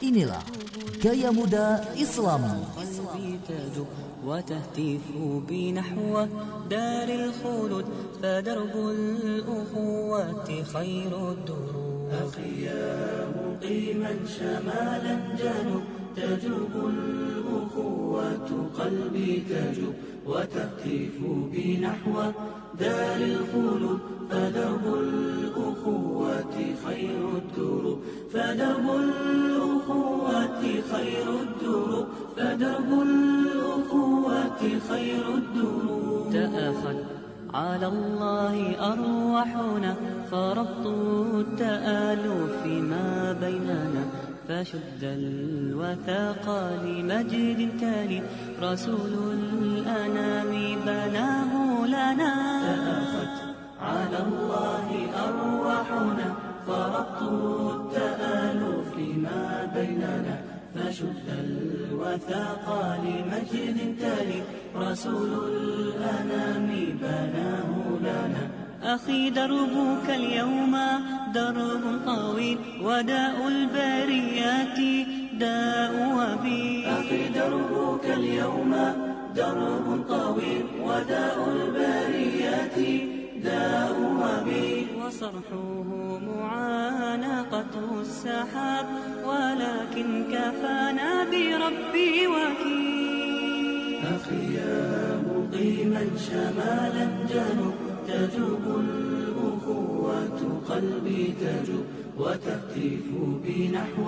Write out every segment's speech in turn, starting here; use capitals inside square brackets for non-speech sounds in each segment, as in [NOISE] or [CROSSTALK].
Inilah Gaya Muda Islami وتهتف بنحو دار الخلود فدرب الأخوة خير الدروب أخي يا مقيما شمالا جنوب تجوب الأخوة قلبي تجوب وتهتف بنحو دار الخلود فدرب الأخوة خير الدروب فدرب الأخوة خير الدروب فدرب الأخوة خير الدروب تأخذ على الله أرواحنا فربط التآلف ما بيننا. فشد الوثاق لمجد تالي رسول الأنام بناه لنا. تأخذ على الله أرواحنا فربط التآلف ما بيننا. فشد الوثاق لمجد تالي رسول الأنام بناه لنا. أخي دربك اليوم درب طويل وداء البريات داء وبي. أخي دربك اليوم درب طويل وداء البريات داء وبي. وصرحه معانقة السحاب ولكن كفانا بربي وكيل. أخي يا مقيما شمالا جنوب تجوب الأخوة قلبي تجوب وتهتف بنحو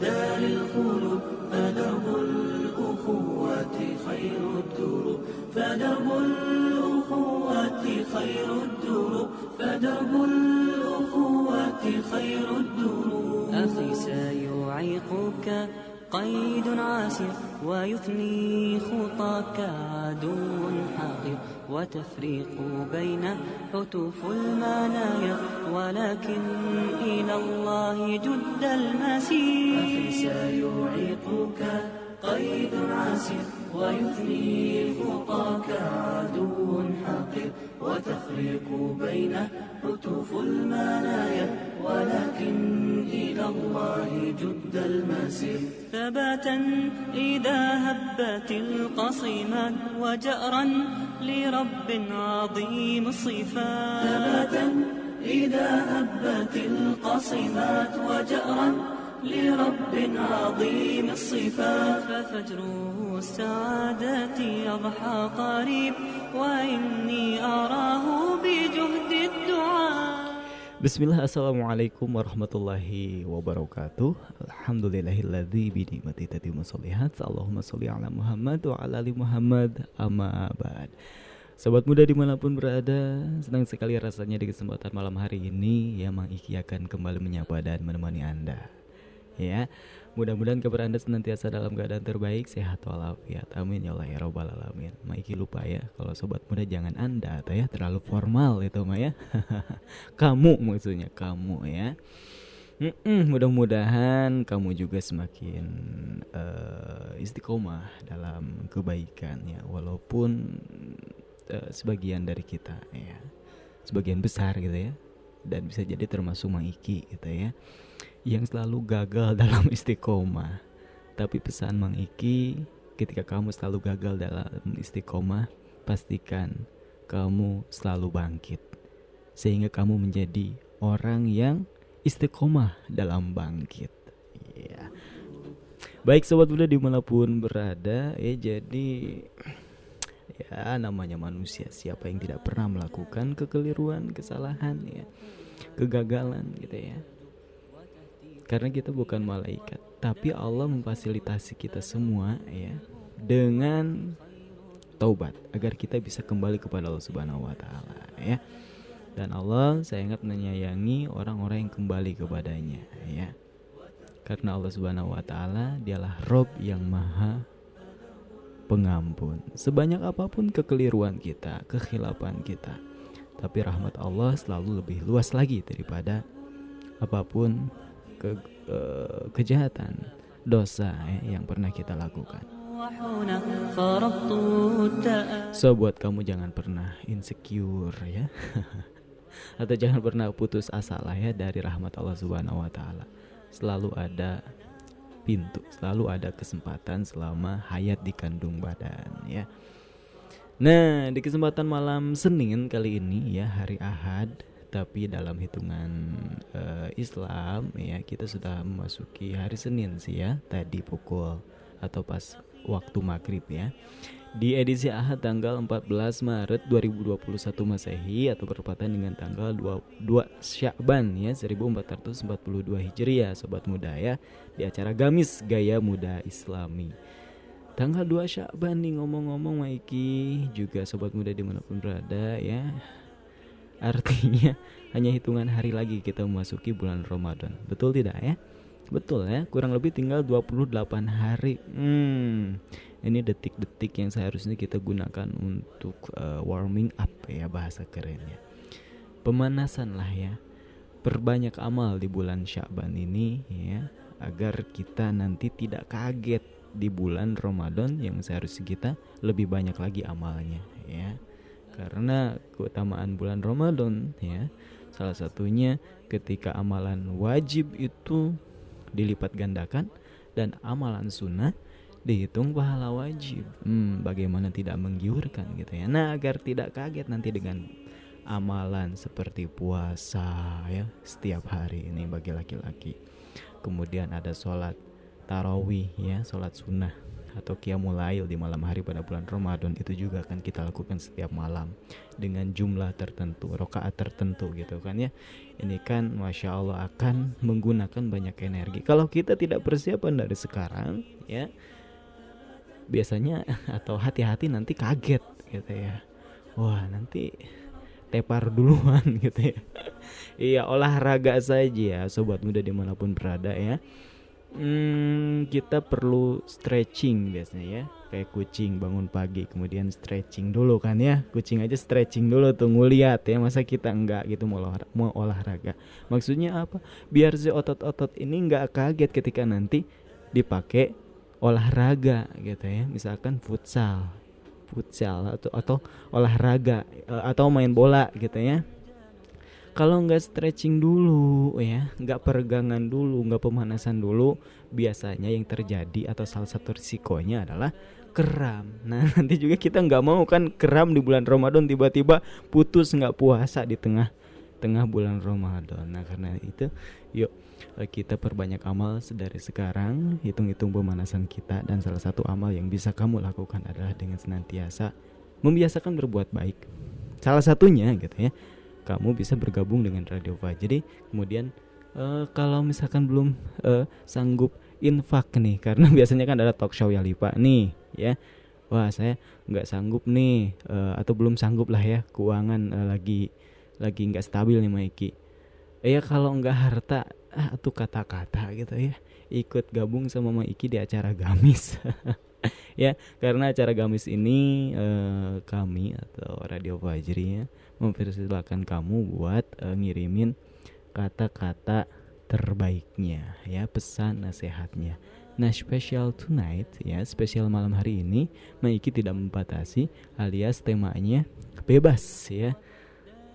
دار الخلود. فدرب الأخوة خير الدروب فدرب الأخوة خير الدروب فدرب الأخوة خير الدروب أخي سيعيقك قيد عاسر ويثني خطاك عدو حاقد وتفريق بين حتوف المنايا ولكن إلى الله جد المسير. أخي سيعيقك قيد عاسر ويثني خطاك عدو حقير وتفريق بين حتوف المنايا ولكن إلى الله جد المسير. ثباتا إذا هبت القصيمات وجأرا لرب عظيم الصفات ثباتا إذا هبت القصيمات وجأرا لرب عظيم الصفات ففجر السعادة يضحى قريب وإني أراه بجهد الدعاء Bismillah Assalamualaikum warahmatullahi wabarakatuh Alhamdulillahilladzi bidimati tatimu solihat Allahumma sholli ala Muhammad wa ala ali Muhammad amma ba'd Sobat muda dimanapun berada Senang sekali rasanya di kesempatan malam hari ini Ya Mang Iki akan kembali menyapa dan menemani Anda Ya Mudah-mudahan kabar Anda senantiasa dalam keadaan terbaik, sehat walafiat. Amin ya Allah ya robbal alamin. Maiki lupa ya, kalau sobat muda jangan Anda atau ya terlalu formal itu mah ya. [LAUGHS] kamu maksudnya kamu ya. Mm-mm, mudah-mudahan kamu juga semakin uh, istiqomah dalam kebaikan ya, walaupun uh, sebagian dari kita ya, sebagian besar gitu ya, dan bisa jadi termasuk Maiki gitu ya yang selalu gagal [LAUGHS] dalam istiqomah. Tapi pesan Mang Iki, ketika kamu selalu gagal dalam istiqomah, pastikan kamu selalu bangkit. Sehingga kamu menjadi orang yang istiqomah dalam bangkit. Ya. Baik sobat muda di mana pun berada, ya jadi ya namanya manusia siapa yang tidak pernah melakukan kekeliruan, kesalahan ya, kegagalan gitu ya karena kita bukan malaikat. Tapi Allah memfasilitasi kita semua ya dengan taubat. Agar kita bisa kembali kepada Allah Subhanahu wa taala ya. Dan Allah sangat menyayangi orang-orang yang kembali kepadanya ya. Karena Allah Subhanahu wa taala dialah Rob yang maha pengampun. Sebanyak apa pun kekeliruan kita kekhilapan kita tapi rahmat Allah selalu lebih luas lagi daripada apa pun ke, ke kejahatan dosa ya, yang pernah kita lakukan. So buat kamu jangan pernah insecure ya. [LAUGHS] Atau jangan pernah putus asa lah ya dari rahmat Allah Subhanahu wa taala. Selalu ada pintu, selalu ada kesempatan selama hayat di kandung badan ya. Nah, di kesempatan malam Senin kali ini ya hari Ahad, tapi dalam hitungan uh, Islam ya kita sudah memasuki hari Senin sih ya tadi pukul atau pas waktu maghrib ya. Di edisi Ahad tanggal 14 Maret 2021 Masehi atau bertepatan dengan tanggal 2, 2 Syakban ya 1442 Hijriah sobat muda ya di acara Gamis Gaya Muda Islami. Tanggal 2 Syakban nih ngomong-ngomong Maiki juga sobat muda di mana pun berada ya Artinya [LAUGHS] hanya hitungan hari lagi kita memasuki bulan Ramadan Betul tidak ya? Betul ya, kurang lebih tinggal 28 hari. Hmm, ini detik-detik yang seharusnya kita gunakan untuk uh, warming up ya bahasa kerennya. Pemanasan lah ya. Perbanyak amal di bulan Syakban ini ya agar kita nanti tidak kaget di bulan Ramadan yang seharusnya kita lebih banyak lagi amalnya ya. Karena keutamaan bulan Ramadan ya salah satunya ketika amalan wajib itu dilipat gandakan dan amalan sunnah dihitung pahala wajib. Hmm, bagaimana tidak menggiurkan gitu ya. Nah, agar tidak kaget nanti dengan amalan seperti puasa ya setiap hari ini bagi laki-laki. Kemudian ada sholat tarawih ya, sholat sunnah atau qiyamul di malam hari pada bulan Ramadan itu juga akan kita lakukan setiap malam dengan jumlah tertentu, rokaat tertentu gitu kan ya. Ini kan masya Allah akan menggunakan banyak energi. Kalau kita tidak persiapan dari sekarang ya, biasanya [LAUGHS] atau hati-hati nanti kaget gitu ya. Wah nanti tepar duluan [LAUGHS] gitu ya. iya olahraga saja ya sobat muda di mana pun berada ya hmm, kita perlu stretching biasanya ya. Kayak kucing bangun pagi kemudian stretching dulu kan ya. Kucing aja stretching dulu tuh nguliat ya masa kita enggak gitu mau olahraga, mau olahraga. Maksudnya apa? Biar si otot-otot ini enggak kaget ketika nanti dipakai olahraga gitu ya. Misalkan futsal futsal atau atau olahraga eh, atau main bola gitu ya kalau nggak stretching dulu ya. Nggak peregangan dulu nggak pemanasan dulu biasanya yang terjadi atau salah satu risikonya adalah kram. Nah [LAUGHS] nanti juga kita nggak mau kan kram di bulan Ramadan tiba-tiba putus nggak puasa di tengah tengah bulan Ramadan. Nah karena itu yuk eh, kita perbanyak amal dari sekarang hitung-hitung pemanasan kita dan salah satu amal yang bisa kamu lakukan adalah dengan senantiasa membiasakan berbuat baik. Salah satunya gitu ya kamu bisa bergabung dengan Radio Fajri. Kemudian uh, kalau misalkan belum uh, sanggup infak nih, [LAUGHS] karena biasanya kan ada talk show ya Lipa nih, ya. Wah saya nggak sanggup nih, uh, atau belum sanggup lah ya, keuangan uh, lagi lagi nggak stabil nih Maiki. Ya kalau nggak harta, ah, tuh kata-kata gitu ya, ikut gabung sama Maiki di acara gamis. [LAUGHS] ya karena acara gamis ini uh, kami atau Radio Fajri ya mempersilahkan kamu buat uh, ngirimin kata-kata terbaiknya ya pesan nasihatnya. Nah special tonight ya spesial malam hari ini Maiki tidak membatasi alias temanya bebas ya.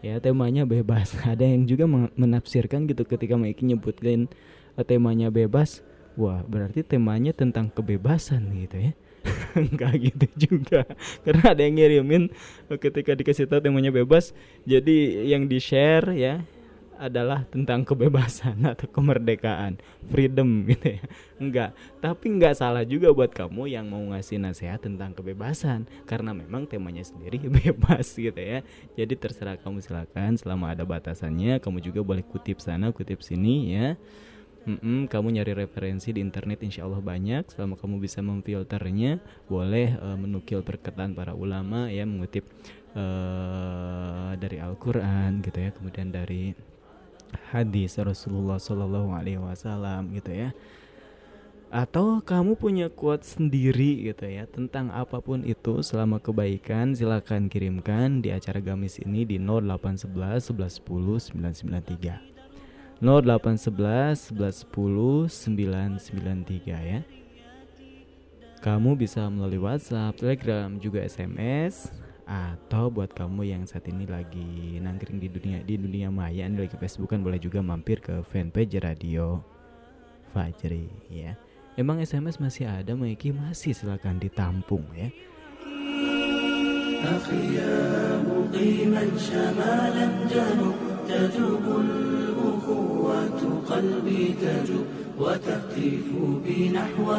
Ya temanya bebas. [LAUGHS] Ada yang juga menafsirkan gitu ketika Maiki nyebutin uh, temanya bebas. Wah berarti temanya tentang kebebasan gitu ya [LAUGHS] Enggak gitu juga. Karena ada yang ngirimin ketika dikasih tahu temanya bebas Jadi yang di share ya adalah tentang kebebasan [LAUGHS] atau kemerdekaan freedom [LAUGHS] gitu ya. Enggak tapi enggak salah juga buat kamu yang mau ngasih nasihat tentang kebebasan karena memang temanya sendiri bebas gitu ya. Jadi terserah kamu silakan. Selama ada batasannya kamu juga boleh kutip sana kutip sini ya Mm-mm, kamu nyari referensi di internet insya Allah banyak. Selama kamu bisa memfilternya boleh uh, menukil perkataan para ulama ya mengutip uh, dari Al-Quran gitu ya. Kemudian dari hadis Rasulullah Wasallam gitu ya. Atau kamu punya quote sendiri gitu ya tentang apa pun itu selama kebaikan silakan kirimkan di acara gamis ini di 0811 1110 993 0811 1110 993 ya. Kamu bisa melalui WhatsApp, Telegram, juga SMS atau buat kamu yang saat ini lagi nangkring di dunia di dunia maya ini lagi Facebook kan boleh juga mampir ke fanpage Radio Fajri ya. Emang SMS masih ada Maiki masih silakan ditampung ya. أخي يا مقيما شمالا جنوب تجوب الأخوة قلبي تجوب وتهتف بي نحو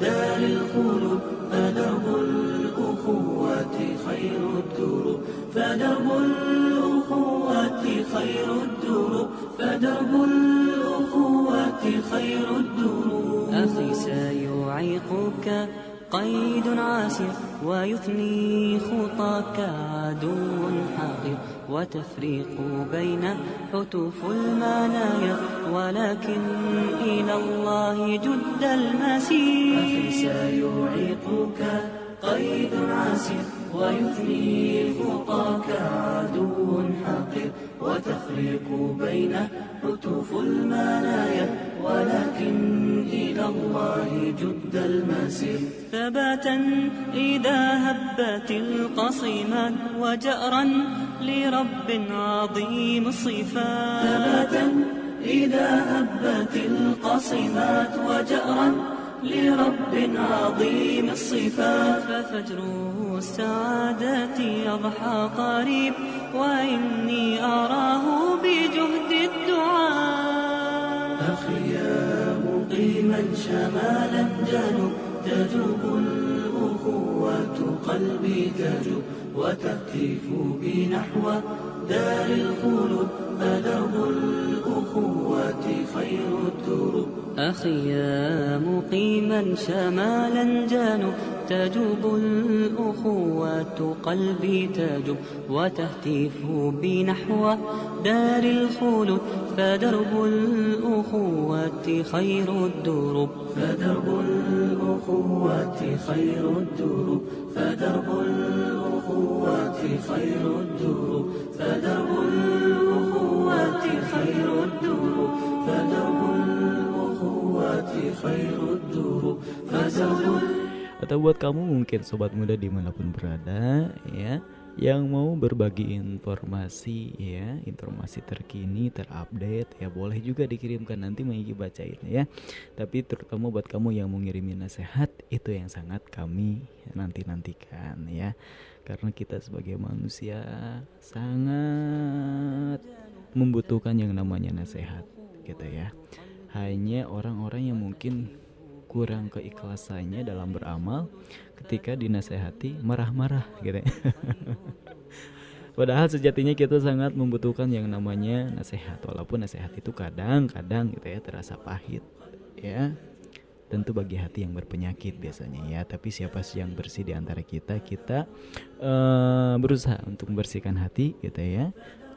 دار الخلود فدرب الأخوة خير الدروب فدرب الأخوة خير الدروب فدرب الأخوة خير الدروب أخي سيعيقك قيد عاسر ويثني خطاك عدو حاقد. وتفريق بين حتوف المنايا ولكن إلى الله جد المسير. سيعيقك قيد عاسر ويثني خطاك عدو حقير. وتفريق بين حتوف المنايا ولكن إلى الله جد المسير. ثباتا إذا هبت القصيمات وجأرا لرب عظيم الصفات ثباتا إذا هبت القصيمات وجأرا لرب عظيم الصفات ففجر السعادة يضحى قريب وإني أراه بجهد الدعاء. أخي يا مقيما شمالا جنوب تجوب الأخوة قلبي تجوب وتهتف بي نحو دار الخلود فدرب الأخوة خير الدروب أخي يا مقيما شمالا جنوب تجوب الأخوة قلبي تجوب. وتهتف بي نحو دار الخلود فدرب الأخوة خير الدروب فدرب الأخوة خير الدروب فدرب الأخوة خير الدروب فدرب الأخوة خير الدروب فدرب الأخوة خير الدروب فزوج Atau buat kamu mungkin sobat muda dimanapun berada ya yang mau berbagi informasi ya informasi terkini terupdate ya boleh juga dikirimkan nanti Maiki bacain ya. Tapi terutama buat kamu yang mau ngirimin nasihat itu yang sangat kami nanti nantikan ya. Karena kita sebagai manusia sangat membutuhkan yang namanya nasihat gitu ya. Hanya orang-orang yang mungkin kurang keikhlasannya dalam beramal ketika dinasehati marah-marah gitu ya. [LAUGHS] Padahal sejatinya kita sangat membutuhkan yang namanya nasihat walaupun nasihat itu kadang-kadang gitu ya terasa pahit ya. Tentu bagi hati yang berpenyakit biasanya ya, tapi siapa sih yang bersih di antara kita? Kita uh, berusaha untuk membersihkan hati gitu ya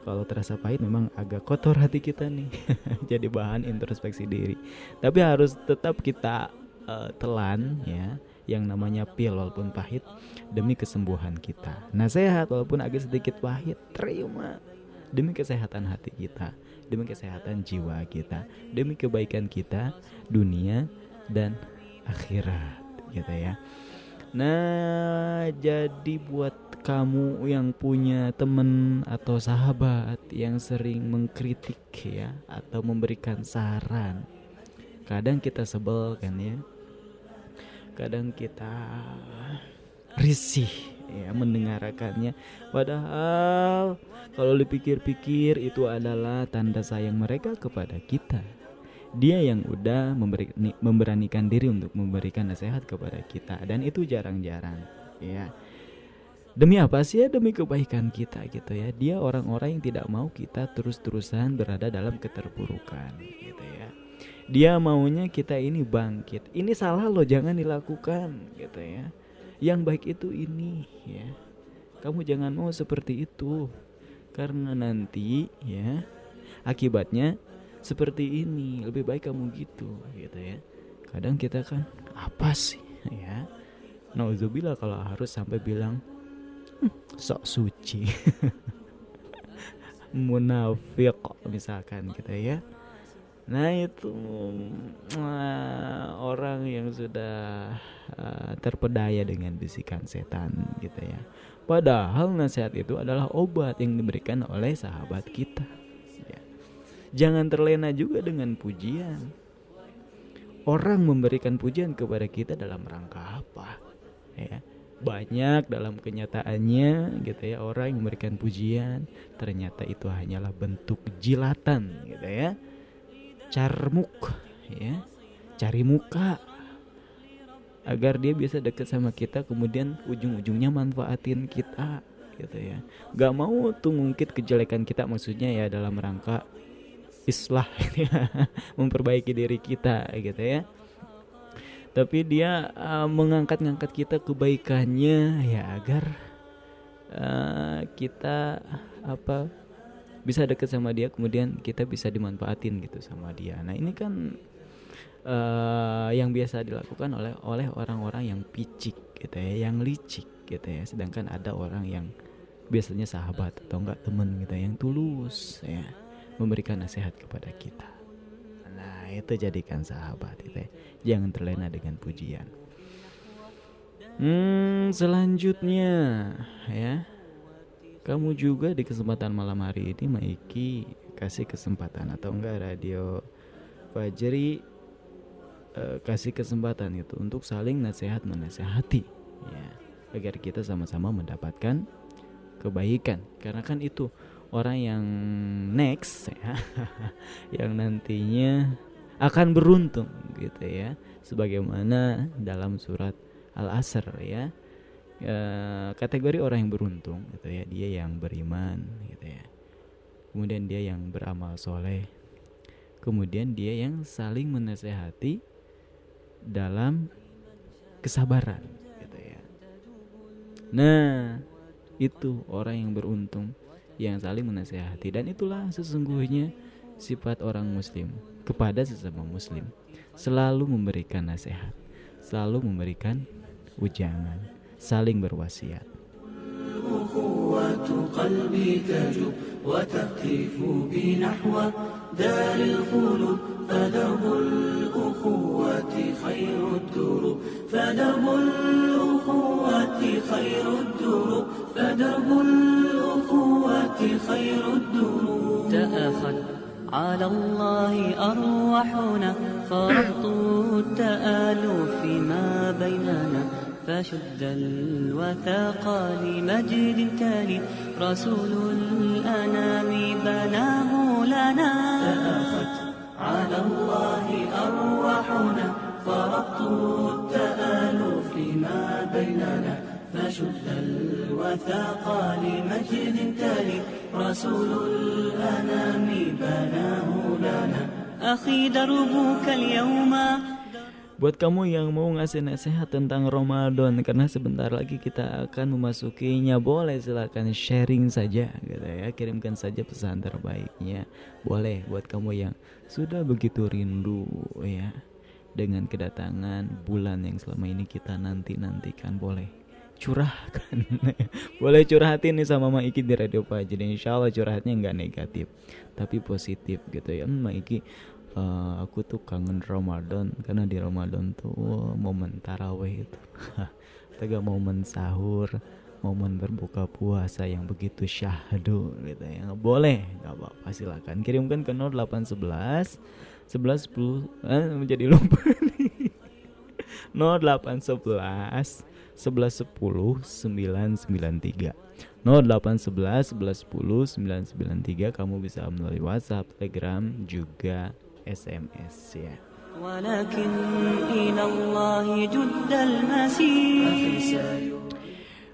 kalau terasa pahit memang agak kotor hati kita nih [LAUGHS] jadi bahan introspeksi diri tapi harus tetap kita uh, telan ya yang namanya pil walaupun pahit demi kesembuhan kita. Nasihat walaupun agak sedikit pahit terima demi kesehatan hati kita, demi kesehatan jiwa kita, demi kebaikan kita dunia dan akhirat gitu ya. Nah, jadi buat kamu yang punya temen atau sahabat yang sering mengkritik ya atau memberikan saran, kadang kita sebel kan ya kadang kita risih ya mendengarkannya. Padahal kalau dipikir-pikir itu adalah tanda sayang mereka kepada kita. Dia yang udah memberi, memberanikan diri untuk memberikan nasihat kepada kita dan itu jarang-jarang ya. Demi apa sih ya? Demi kebaikan kita gitu ya. Dia orang-orang yang tidak mau kita terus-terusan berada dalam keterpurukan gitu ya dia maunya kita ini bangkit. Ini salah loh jangan dilakukan gitu ya. Yang baik itu ini ya. Kamu jangan mau seperti itu. Karena nanti ya akibatnya seperti ini. Lebih baik kamu gitu gitu ya. Kadang kita kan apa sih ya? Nauzubillah kalau harus sampai bilang hm, sok suci. [LAUGHS] Munafik misalkan gitu ya Nah itu uh, orang yang sudah uh, terpedaya dengan bisikan setan gitu ya. Padahal nasihat itu adalah obat yang diberikan oleh sahabat kita. Ya. Jangan terlena juga dengan pujian. orang memberikan pujian kepada kita dalam rangka apa ya banyak dalam kenyataannya gitu ya orang yang memberikan pujian ternyata itu hanyalah bentuk jilatan gitu ya carmuk ya. Cari muka. Agar dia bisa deket sama kita kemudian ujung-ujungnya manfaatin kita gitu ya. Gak mau tuh ngungkit kejelekan kita maksudnya ya dalam rangka islah [LAUGHS] ya, memperbaiki diri kita gitu ya. Tapi dia uh, mengangkat-ngangkat kita kebaikannya ya agar uh, kita apa bisa deket sama dia kemudian kita bisa dimanfaatin gitu sama dia nah ini kan uh, yang biasa dilakukan oleh oleh orang-orang yang picik gitu ya yang licik gitu ya sedangkan ada orang yang biasanya sahabat atau enggak temen gitu ya, yang tulus ya memberikan nasihat kepada kita. Nah, itu jadikan sahabat itu ya. Jangan terlena dengan pujian. Hmm, selanjutnya ya. Kamu juga di kesempatan malam hari ini Maiki kasih kesempatan atau enggak radio Fajri uh, kasih kesempatan itu untuk saling nasihat menasehati ya. Agar kita sama-sama mendapatkan kebaikan. Karena kan itu orang yang next ya [LAUGHS] yang nantinya akan beruntung gitu ya. Sebagaimana dalam surat Al-Asr ya e, kategori orang yang beruntung gitu ya. Dia yang beriman gitu ya. Kemudian dia yang beramal soleh. Kemudian dia yang saling menasehati dalam kesabaran gitu ya. Nah itu orang yang beruntung yang saling menasehati. Dan itulah sesungguhnya sifat orang muslim kepada sesama muslim. Selalu memberikan nasihat selalu memberikan ujangan saling berwasiat. فدرب الأخوة خير الدروب فدرب الأخوة خير الدروب فدرب الأخوة خير الدروب تأخذ على الله أرواحنا فربط التآلف ما بيننا فشد الوثاق لمجد تالي رسول الأنام بناه لنا. تأخذ على الله أرواحنا. فربط التآلف ما بيننا. فشد الوثاق لمجد تالي رسول الأنام بناه لنا. أخي دربك اليوم Buat kamu yang mau ngasih nasihat tentang Ramadan Karena sebentar lagi kita akan memasukinya Boleh silahkan sharing saja gitu ya. Kirimkan saja pesan terbaiknya. Boleh buat kamu yang sudah begitu rindu ya Dengan kedatangan bulan yang selama ini kita nanti-nantikan. Boleh curahkan. [LAUGHS] Boleh curhatin nih sama Ma Iki di Radio Jadi Insya Allah curhatnya nggak negatif Tapi positif gitu ya. Ma Iki uh, aku tuh kangen Ramadan karena di Ramadan tuh oh, momen taraweh itu. [LAUGHS] Tega momen sahur momen berbuka puasa yang begitu syahdu gitu ya. Boleh nggak apa-apa silakan. Kirimkan ke 0811 11 10 eh, menjadi lupa [LAUGHS] nih. 0811 11 10 993 0811 11 10 993 kamu bisa melalui WhatsApp, Telegram juga SMS ya.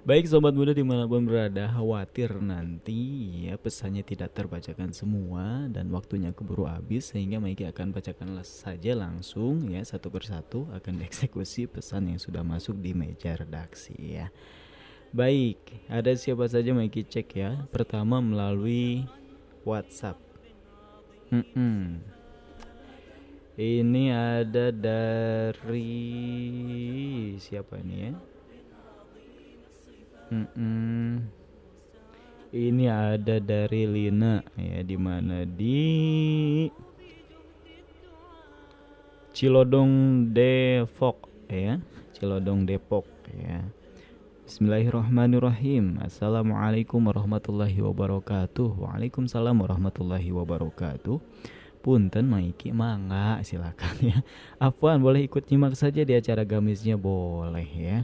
Baik sobat muda di mana pun berada khawatir nanti ya pesannya tidak terbacakan semua dan waktunya keburu habis sehingga Maiki akan bacakan saja langsung ya satu persatu akan dieksekusi pesan yang sudah masuk di meja redaksi ya. Baik, ada siapa saja Maiki cek ya. Pertama melalui WhatsApp. Mm -mm. Ini ada dari siapa ini ya? Mm -mm. Ini ada dari Lina ya di mana di Cilodong Depok ya, Cilodong Depok ya. Bismillahirrahmanirrahim Assalamualaikum warahmatullahi wabarakatuh Waalaikumsalam warahmatullahi wabarakatuh Punten Maiki mangga silakan ya. Afwan boleh ikut nyimak saja di acara gamisnya boleh ya.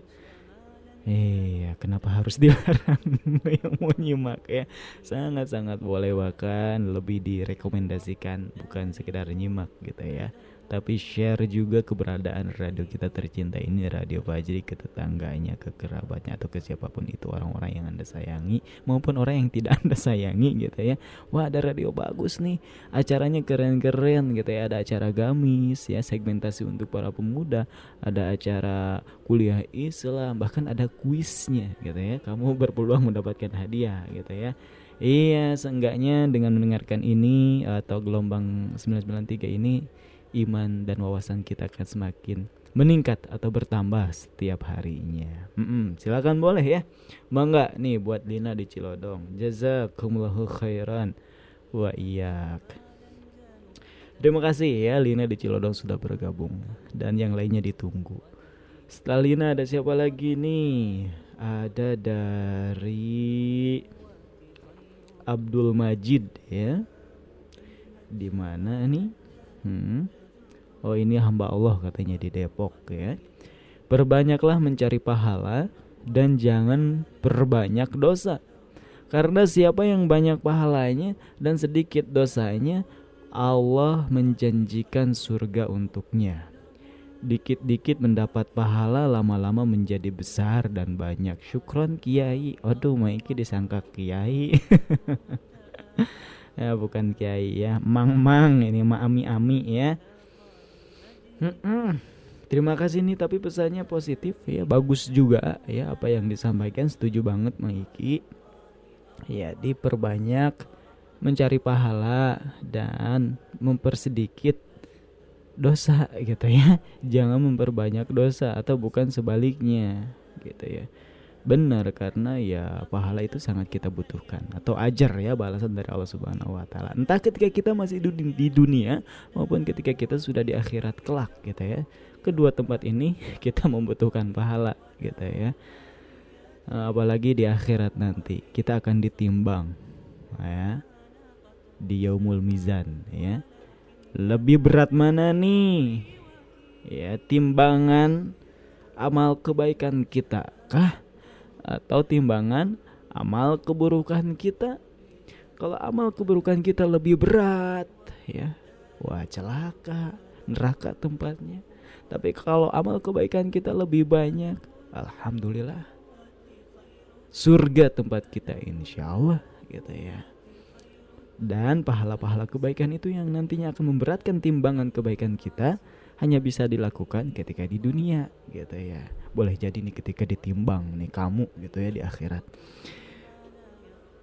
Iya, kenapa harus dilarang [LAUGHS] yang mau nyimak ya? Sangat-sangat boleh bahkan lebih direkomendasikan bukan sekedar nyimak gitu ya tapi share juga keberadaan radio kita tercinta ini Radio Fajri ke tetangganya, ke kerabatnya atau ke siapa pun itu orang-orang yang Anda sayangi maupun orang yang tidak [LAUGHS] Anda sayangi gitu ya. Wah, ada radio bagus nih. Acaranya keren-keren gitu ya. Ada acara gamis ya, segmentasi untuk para pemuda, ada acara kuliah Islam, bahkan ada kuisnya gitu ya. Kamu [LAUGHS] berpeluang mendapatkan hadiah gitu ya. Iya, seenggaknya dengan mendengarkan ini atau gelombang 993 ini iman dan wawasan kita akan semakin meningkat atau bertambah setiap harinya. Mm-mm, silakan boleh ya. Bangga nih buat Lina di Cilodong. Jazakumullahu khairan wa iyak. Terima kasih ya Lina di Cilodong sudah bergabung dan yang lainnya ditunggu. Setelah Lina ada siapa lagi nih? Ada dari Abdul Majid ya. Di mana nih? Hmm. Oh ini hamba Allah katanya di Depok ya. Perbanyaklah mencari pahala dan jangan perbanyak dosa. Karena siapa yang banyak pahalanya dan sedikit dosanya, Allah menjanjikan surga untuknya. Dikit-dikit mendapat pahala lama-lama menjadi besar dan banyak. Syukron kiai. Aduh, Maiki disangka kiai. [LAUGHS] ya bukan kiai ya, mang-mang ini ma ami-ami ya. Mm-mm. Terima kasih nih tapi pesannya positif ya bagus juga ya apa yang disampaikan setuju banget Maiki ya diperbanyak mencari pahala dan mempersedikit dosa gitu ya. [LAUGHS] Jangan memperbanyak dosa atau bukan sebaliknya gitu ya Benar karena ya pahala itu sangat kita butuhkan atau ajar ya balasan dari Allah Subhanahu wa taala. Entah ketika kita masih di dunia maupun ketika kita sudah di akhirat kelak gitu ya. Kedua tempat ini [LAUGHS] kita membutuhkan pahala gitu ya. Eh, apalagi di akhirat nanti kita akan ditimbang ya di yaumul mizan ya. Lebih berat mana nih? Ya, timbangan amal kebaikan kita kah atau timbangan amal keburukan kita. Kalau amal keburukan kita lebih berat, ya, wah celaka, neraka tempatnya. Tapi kalau amal kebaikan kita lebih banyak, alhamdulillah, surga tempat kita insya Allah, gitu ya. Dan pahala-pahala kebaikan itu yang nantinya akan memberatkan timbangan kebaikan kita hanya bisa dilakukan ketika di dunia, gitu ya boleh jadi nih ketika ditimbang nih kamu gitu ya di akhirat.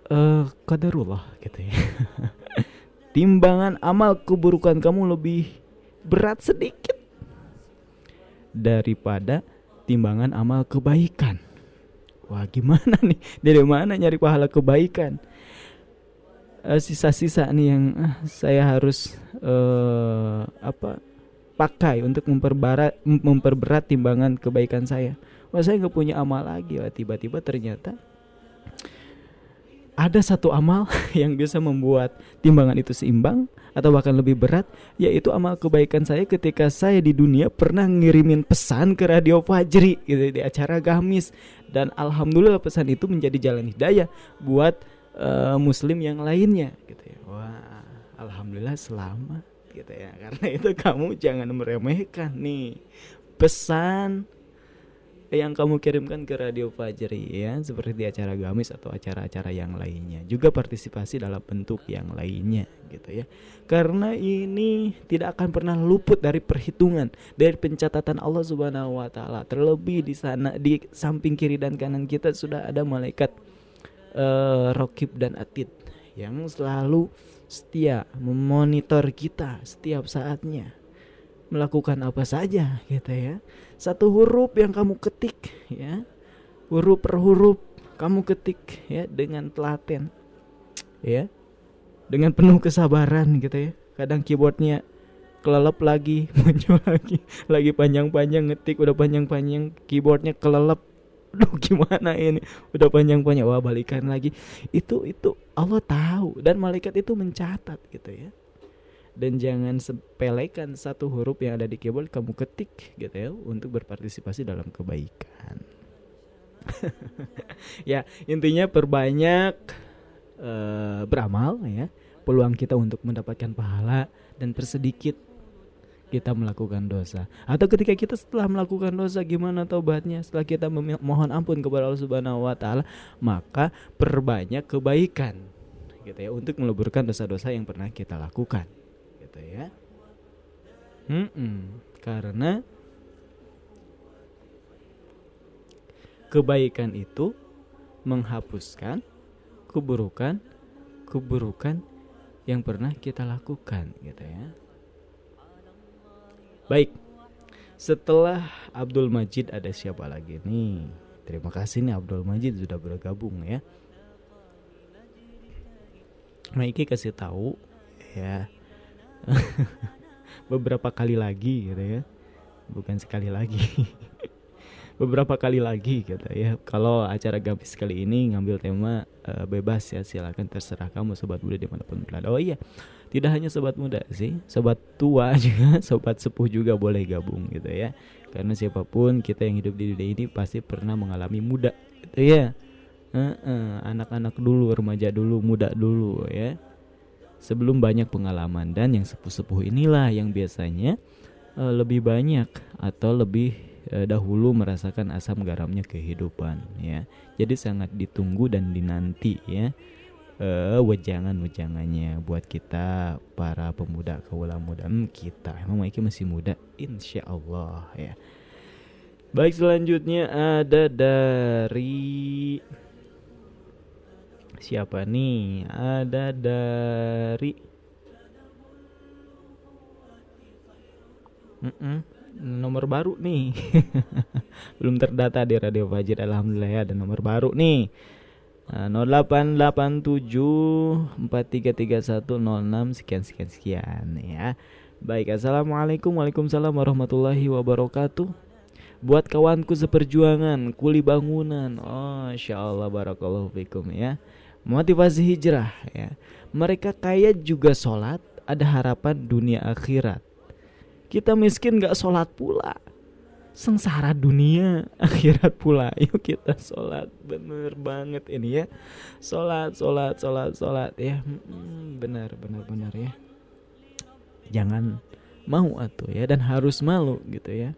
Eh uh, kadarullah gitu ya. [LAUGHS] Timbangan amal keburukan kamu lebih berat sedikit daripada timbangan amal kebaikan. Wah gimana nih? Dari mana nyari pahala kebaikan? Eh, sisa-sisa uh, nih yang uh, saya harus uh, apa pakai untuk memperberat memperberat timbangan kebaikan saya. Wah saya nggak punya amal lagi. Wah tiba-tiba ternyata ada satu amal [LAUGHS] yang bisa membuat timbangan itu seimbang atau bahkan lebih berat yaitu amal kebaikan saya ketika saya di dunia pernah ngirimin pesan ke Radio Fajri gitu di acara Gamis dan alhamdulillah pesan itu menjadi jalan hidayah buat uh, muslim yang lainnya gitu ya. Wah, alhamdulillah selamat gitu ya. [LAUGHS] Karena itu kamu jangan meremehkan nih. Pesan yang kamu kirimkan ke Radio Fajri ya seperti di acara gamis atau acara-acara yang lainnya. Juga partisipasi dalam bentuk yang lainnya gitu ya. Karena ini tidak akan pernah luput dari perhitungan dari pencatatan Allah Subhanahu wa taala. Terlebih di sana di samping kiri dan kanan kita sudah ada malaikat uh, Rokib dan Atid yang selalu setia memonitor kita setiap saatnya. Melakukan apa saja gitu ya. Satu huruf yang kamu ketik ya. Huruf per huruf kamu ketik ya dengan telaten ya. Dengan penuh kesabaran gitu ya. Kadang keyboardnya kelelep lagi [LAUGHS] muncul lagi lagi panjang-panjang ngetik udah panjang-panjang keyboardnya kelelep [LAUGHS] Duh gimana ini? Udah panjang-panjang wah balikan lagi. Itu itu Allah tahu dan malaikat itu mencatat gitu ya. Dan jangan sepelekan satu huruf yang ada di keyboard kamu ketik gitu ya untuk berpartisipasi dalam kebaikan. [LAUGHS] ya intinya perbanyak uh, beramal ya peluang kita untuk mendapatkan pahala dan persedikit kita melakukan dosa. Atau ketika kita setelah melakukan dosa gimana taubatnya? Setelah kita memohon ampun kepada Allah Subhanahu wa taala maka perbanyak kebaikan gitu ya untuk meleburkan dosa-dosa yang pernah kita lakukan gitu ya. Hmm -mm. karena kebaikan itu menghapuskan keburukan keburukan yang pernah kita lakukan gitu ya Baik. Setelah Abdul Majid ada siapa lagi nih? Terima kasih nih Abdul Majid sudah bergabung ya. Maiki kasih tahu ya. [LAUGHS] Beberapa kali lagi gitu ya. Bukan sekali lagi. [LAUGHS] Beberapa kali lagi gitu ya. Kalau acara Gabis kali ini ngambil tema uh, bebas ya silakan terserah kamu sobat muda di mana pun berada. Oh iya tidak hanya sobat muda sih sobat tua [LAUGHS] juga sobat sepuh juga boleh gabung gitu ya karena siapa pun kita yang hidup di dunia ini pasti pernah mengalami muda gitu ya anak-anak uh -uh, dulu remaja dulu muda dulu ya sebelum banyak pengalaman dan yang sepuh-sepuh inilah yang biasanya uh, lebih banyak atau lebih uh, dahulu merasakan asam garamnya kehidupan ya. Jadi sangat ditunggu dan dinanti ya uh, wejangan-wejangannya buat kita para pemuda kaula muda. Hmm, kita emang Maiki masih muda? Insya Allah ya. Baik selanjutnya ada dari siapa nih? Ada dari mm -mm, nomor baru nih [LAUGHS] belum terdata di Radio Fajir Alhamdulillah ya ada nomor baru nih Nah, 0887 sekian sekian sekian ya. Baik, assalamualaikum waalaikumsalam warahmatullahi wabarakatuh. Buat kawanku seperjuangan, kuli bangunan, oh insya Allah barakallahu fikum ya. Motivasi hijrah ya. Mereka kaya juga sholat, ada harapan dunia akhirat. Kita miskin gak sholat pula. Sengsara dunia [LAUGHS] akhirat pula. Yuk kita sholat. Bener banget ini ya. Sholat sholat sholat sholat ya. Hmm, benar benar benar ya. Jangan mau atuh ya dan harus malu gitu ya.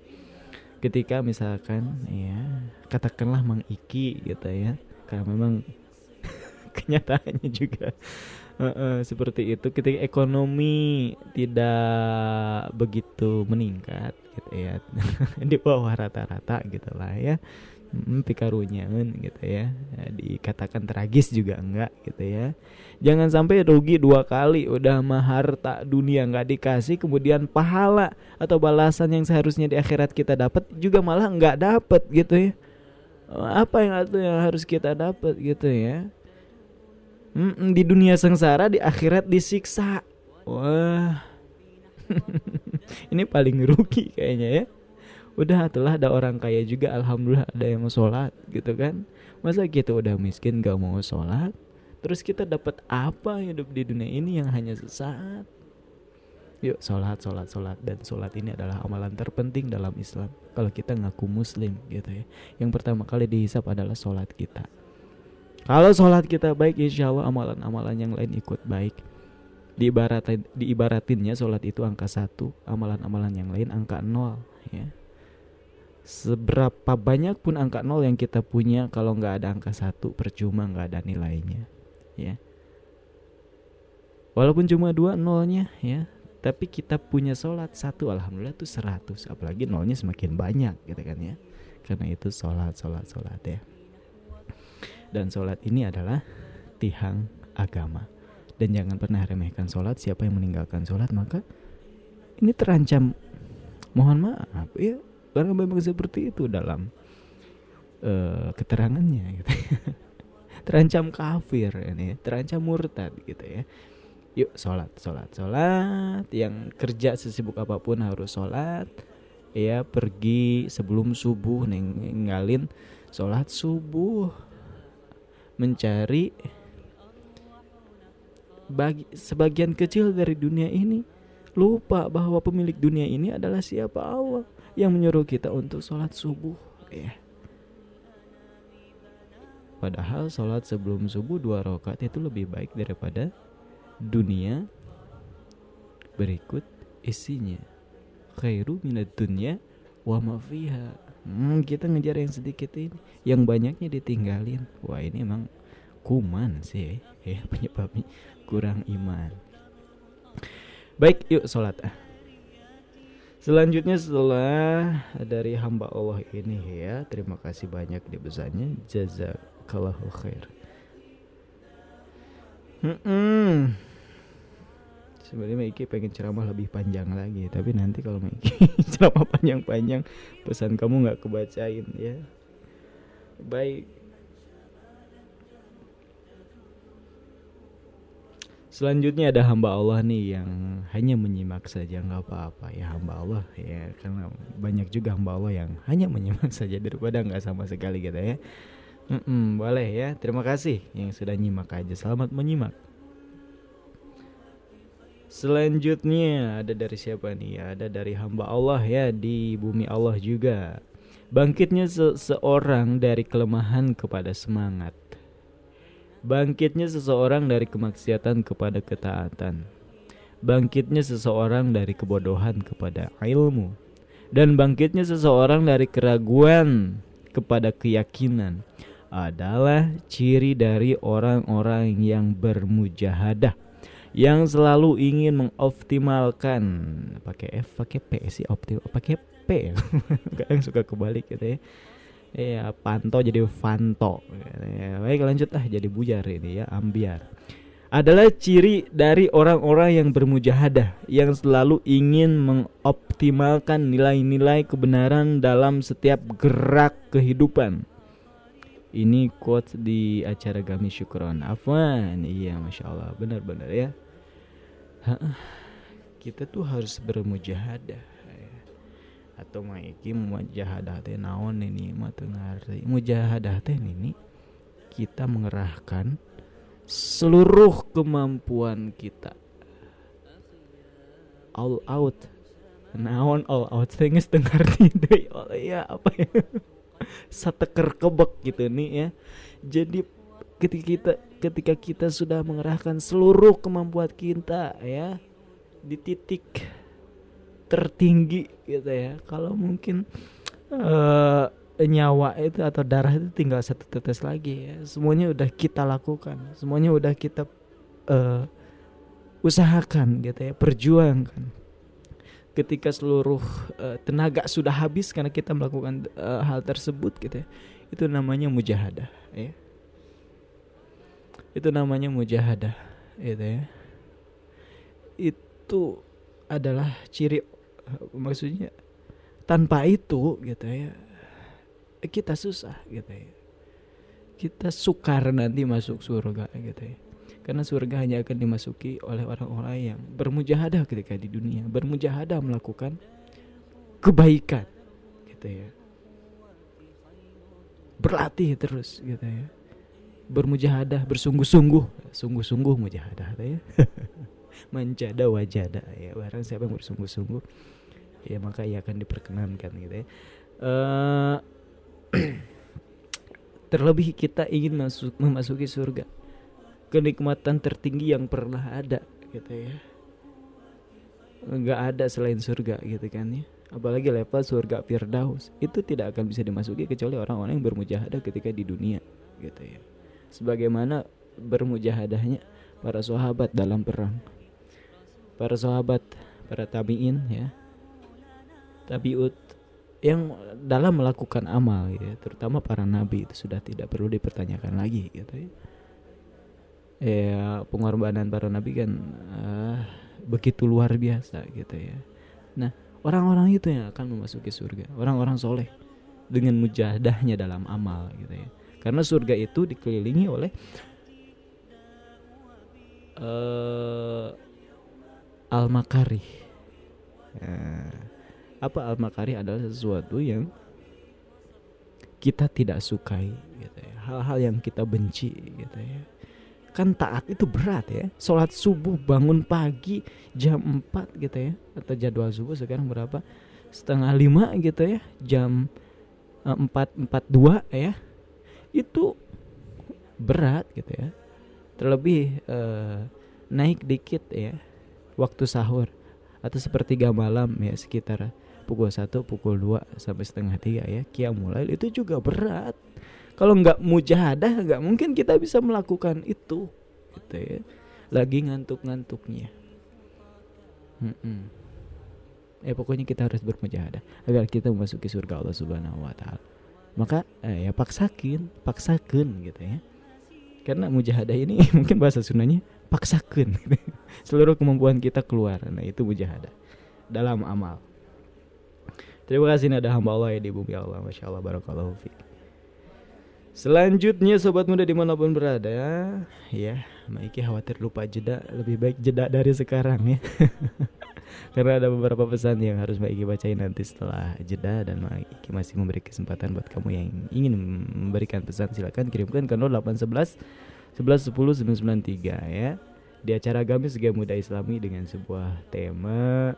Ketika misalkan ya katakanlah Mang Iki gitu ya. Karena memang [LAUGHS] kenyataannya juga uh, uh, seperti itu. Ketika ekonomi tidak begitu meningkat gitu ya. [LAUGHS] Di bawah rata-rata gitulah ya. Hmm, pikarunya gitu ya. ya dikatakan tragis juga enggak gitu ya. Jangan sampai rugi dua kali udah mahar tak dunia nggak dikasih kemudian pahala atau balasan yang seharusnya di akhirat kita dapat juga malah nggak dapat gitu ya. Apa yang harus kita dapat gitu ya Mm-mm, di dunia sengsara di akhirat disiksa. Wah. [LAUGHS] Ini paling rugi kayaknya ya. Udah telah ada orang kaya juga alhamdulillah ada yang mau sholat gitu kan. Masa kita udah miskin gak mau sholat? Terus kita dapat apa hidup di dunia ini yang hanya sesaat? Yuk sholat sholat sholat. Dan sholat ini adalah amalan terpenting dalam Islam. Kalau kita ngaku muslim gitu ya. Yang pertama kali dihisap adalah sholat kita kalau sholat kita baik, insya Allah amalan-amalan yang lain ikut baik. Diibaratin, diibaratinnya sholat itu angka satu, amalan-amalan yang lain angka nol. Ya. Seberapa banyak pun angka nol yang kita punya, kalau nggak ada angka satu, percuma nggak ada nilainya. Ya. Walaupun cuma dua nolnya, ya, tapi kita punya sholat satu, alhamdulillah tuh seratus. Apalagi nolnya semakin banyak, gitu kan ya. Karena itu sholat, sholat, sholat ya dan sholat ini adalah tihang agama. Dan jangan pernah remehkan sholat siapa yang meninggalkan sholat maka ini terancam. Mohon maaf ya karena memang seperti itu dalam uh, keterangannya gitu. [LAUGHS] terancam kafir ini ya. terancam murtad gitu ya. Yuk sholat sholat sholat. Yang kerja sesibuk apa pun harus sholat. Ya pergi sebelum subuh ninggalin sholat subuh mencari bagi sebagian kecil dari dunia ini lupa bahwa pemilik dunia ini adalah siapa Allah yang menyuruh kita untuk sholat subuh ya. Padahal sholat sebelum subuh dua rakaat itu lebih baik daripada dunia berikut isinya. Khairu minat dunia wa ma fiha hmm, kita ngejar yang sedikit ini. Yang banyaknya ditinggalin. Wah ini emang kuman sih ya [LAUGHS] penyebabnya kurang iman. Baik yuk sholat ah. Selanjutnya setelah dari hamba Allah ini ya, terima kasih banyak di besarnya. Jazakallahu khair. Hmm, sebenarnya Maiki pengen ceramah lebih panjang lagi, tapi nanti kalau Maiki [LAUGHS] ceramah panjang-panjang pesan kamu nggak kebacain ya. Baik, Selanjutnya ada hamba Allah nih yang hanya menyimak saja nggak apa-apa ya hamba Allah ya karena banyak juga hamba Allah yang hanya menyimak saja daripada nggak sama sekali gitu ya. Mm -mm, boleh ya terima kasih yang sudah nyimak aja selamat menyimak. Selanjutnya ada dari siapa nih? Ada dari hamba Allah ya di bumi Allah juga. Bangkitnya seseorang dari kelemahan kepada semangat Bangkitnya seseorang dari kemaksiatan kepada ketaatan. Bangkitnya seseorang dari kebodohan kepada ilmu. Dan bangkitnya seseorang dari keraguan kepada keyakinan adalah ciri dari orang-orang yang bermujahadah yang selalu ingin mengoptimalkan pakai F pakai P sih optimal pakai P [LAUGHS] kadang suka kebalik gitu ya Iya, panto jadi fanto. Ya, baik lanjut ah jadi bujar ini ya, ambiar. Adalah ciri dari orang-orang yang bermujahadah yang selalu ingin mengoptimalkan nilai-nilai kebenaran dalam setiap gerak kehidupan. Ini quote di acara Gami Syukron. Afwan, iya masya Allah, benar-benar ya. Kita tuh harus bermujahadah atau maiki mujahadah teh naon ini mah teu ngarti. Mujahadah teh ini kita mengerahkan seluruh kemampuan kita. All out. Naon all out? Ngarti. [LAUGHS] Deui oh iya apa ya sateker kebek gitu nih ya. Jadi ketika kita ketika kita sudah mengerahkan seluruh kemampuan kita ya di titik tertinggi gitu ya. Kalau mungkin uh, nyawa itu atau darah itu tinggal satu tetes lagi ya. Semuanya udah kita lakukan semuanya udah kita uh, usahakan gitu ya. Perjuangkan ketika seluruh uh, tenaga sudah habis karena kita melakukan uh, hal tersebut gitu ya itu namanya mujahadah ya. Itu namanya mujahadah gitu ya. Itu adalah ciri maksudnya tanpa itu gitu ya kita susah gitu ya. Kita sukar nanti masuk surga gitu ya karena surga hanya akan dimasuki oleh orang-orang yang bermujahadah ketika di dunia. Bermujahadah melakukan kebaikan gitu ya. Berlatih terus gitu ya. Bermujahadah bersungguh-sungguh. Sungguh-sungguh mujahadah ya. [LAUGHS] Menjada wajada ya. Barang siapa yang bersungguh-sungguh ya maka ia akan diperkenankan gitu ya. Uh, [CLEARS THROAT] terlebih kita ingin masuk memasuki surga kenikmatan tertinggi yang pernah ada gitu ya. Nggak ada selain surga gitu kan ya. Apalagi level surga Firdaus. Itu tidak akan bisa dimasuki kecuali orang-orang yang bermujahadah ketika di dunia gitu ya. Sebagaimana bermujahadahnya para sahabat dalam perang. Para sahabat para tabiin ya. Tabiut yang dalam melakukan amal ya. Terutama para nabi itu sudah tidak perlu dipertanyakan lagi gitu ya ya pengorbanan para nabi kan uh, begitu luar biasa gitu ya. Nah orang-orang itu yang akan memasuki surga. Orang-orang soleh dengan mujahadahnya dalam amal gitu ya. Karena surga itu dikelilingi oleh uh, al-makarih. Nah, apa al-makari adalah sesuatu yang kita tidak sukai gitu ya. Hal-hal yang kita benci gitu ya kan taat itu berat ya. Sholat subuh bangun pagi jam 4 gitu ya. Atau jadwal subuh sekarang berapa? Setengah lima gitu ya. Jam eh, empat empat dua ya. Itu berat gitu ya. Terlebih eh, naik dikit ya. Waktu sahur. Atau sepertiga malam ya sekitar pukul satu pukul 2 sampai setengah tiga ya. Kiamulail itu juga berat kalau nggak mujahadah nggak mungkin kita bisa melakukan itu gitu ya. Lagi ngantuk-ngantuknya. Mm-mm. eh pokoknya kita harus bermujahadah agar kita memasuki surga Allah Subhanahu Wa Taala. Maka eh, ya paksakin paksakan gitu ya. Karena mujahadah ini [LAUGHS] mungkin bahasa sunanya paksakan seluruh kemampuan kita keluar. Nah itu mujahadah dalam amal. Terima kasih ada hamba Allah ya di bumi Allah. Masya Allah barakallahu fiik Selanjutnya sobat muda di mana pun berada ya, Maiki khawatir lupa jeda, lebih baik jeda dari sekarang ya. [LAUGHS] Karena ada beberapa pesan yang harus Maiki bacain nanti setelah jeda dan Maiki masih memberi kesempatan buat kamu yang ingin memberikan pesan silakan kirimkan ke 0811 11 10 993 ya. Di acara Gamis Gaya Muda Islami dengan sebuah tema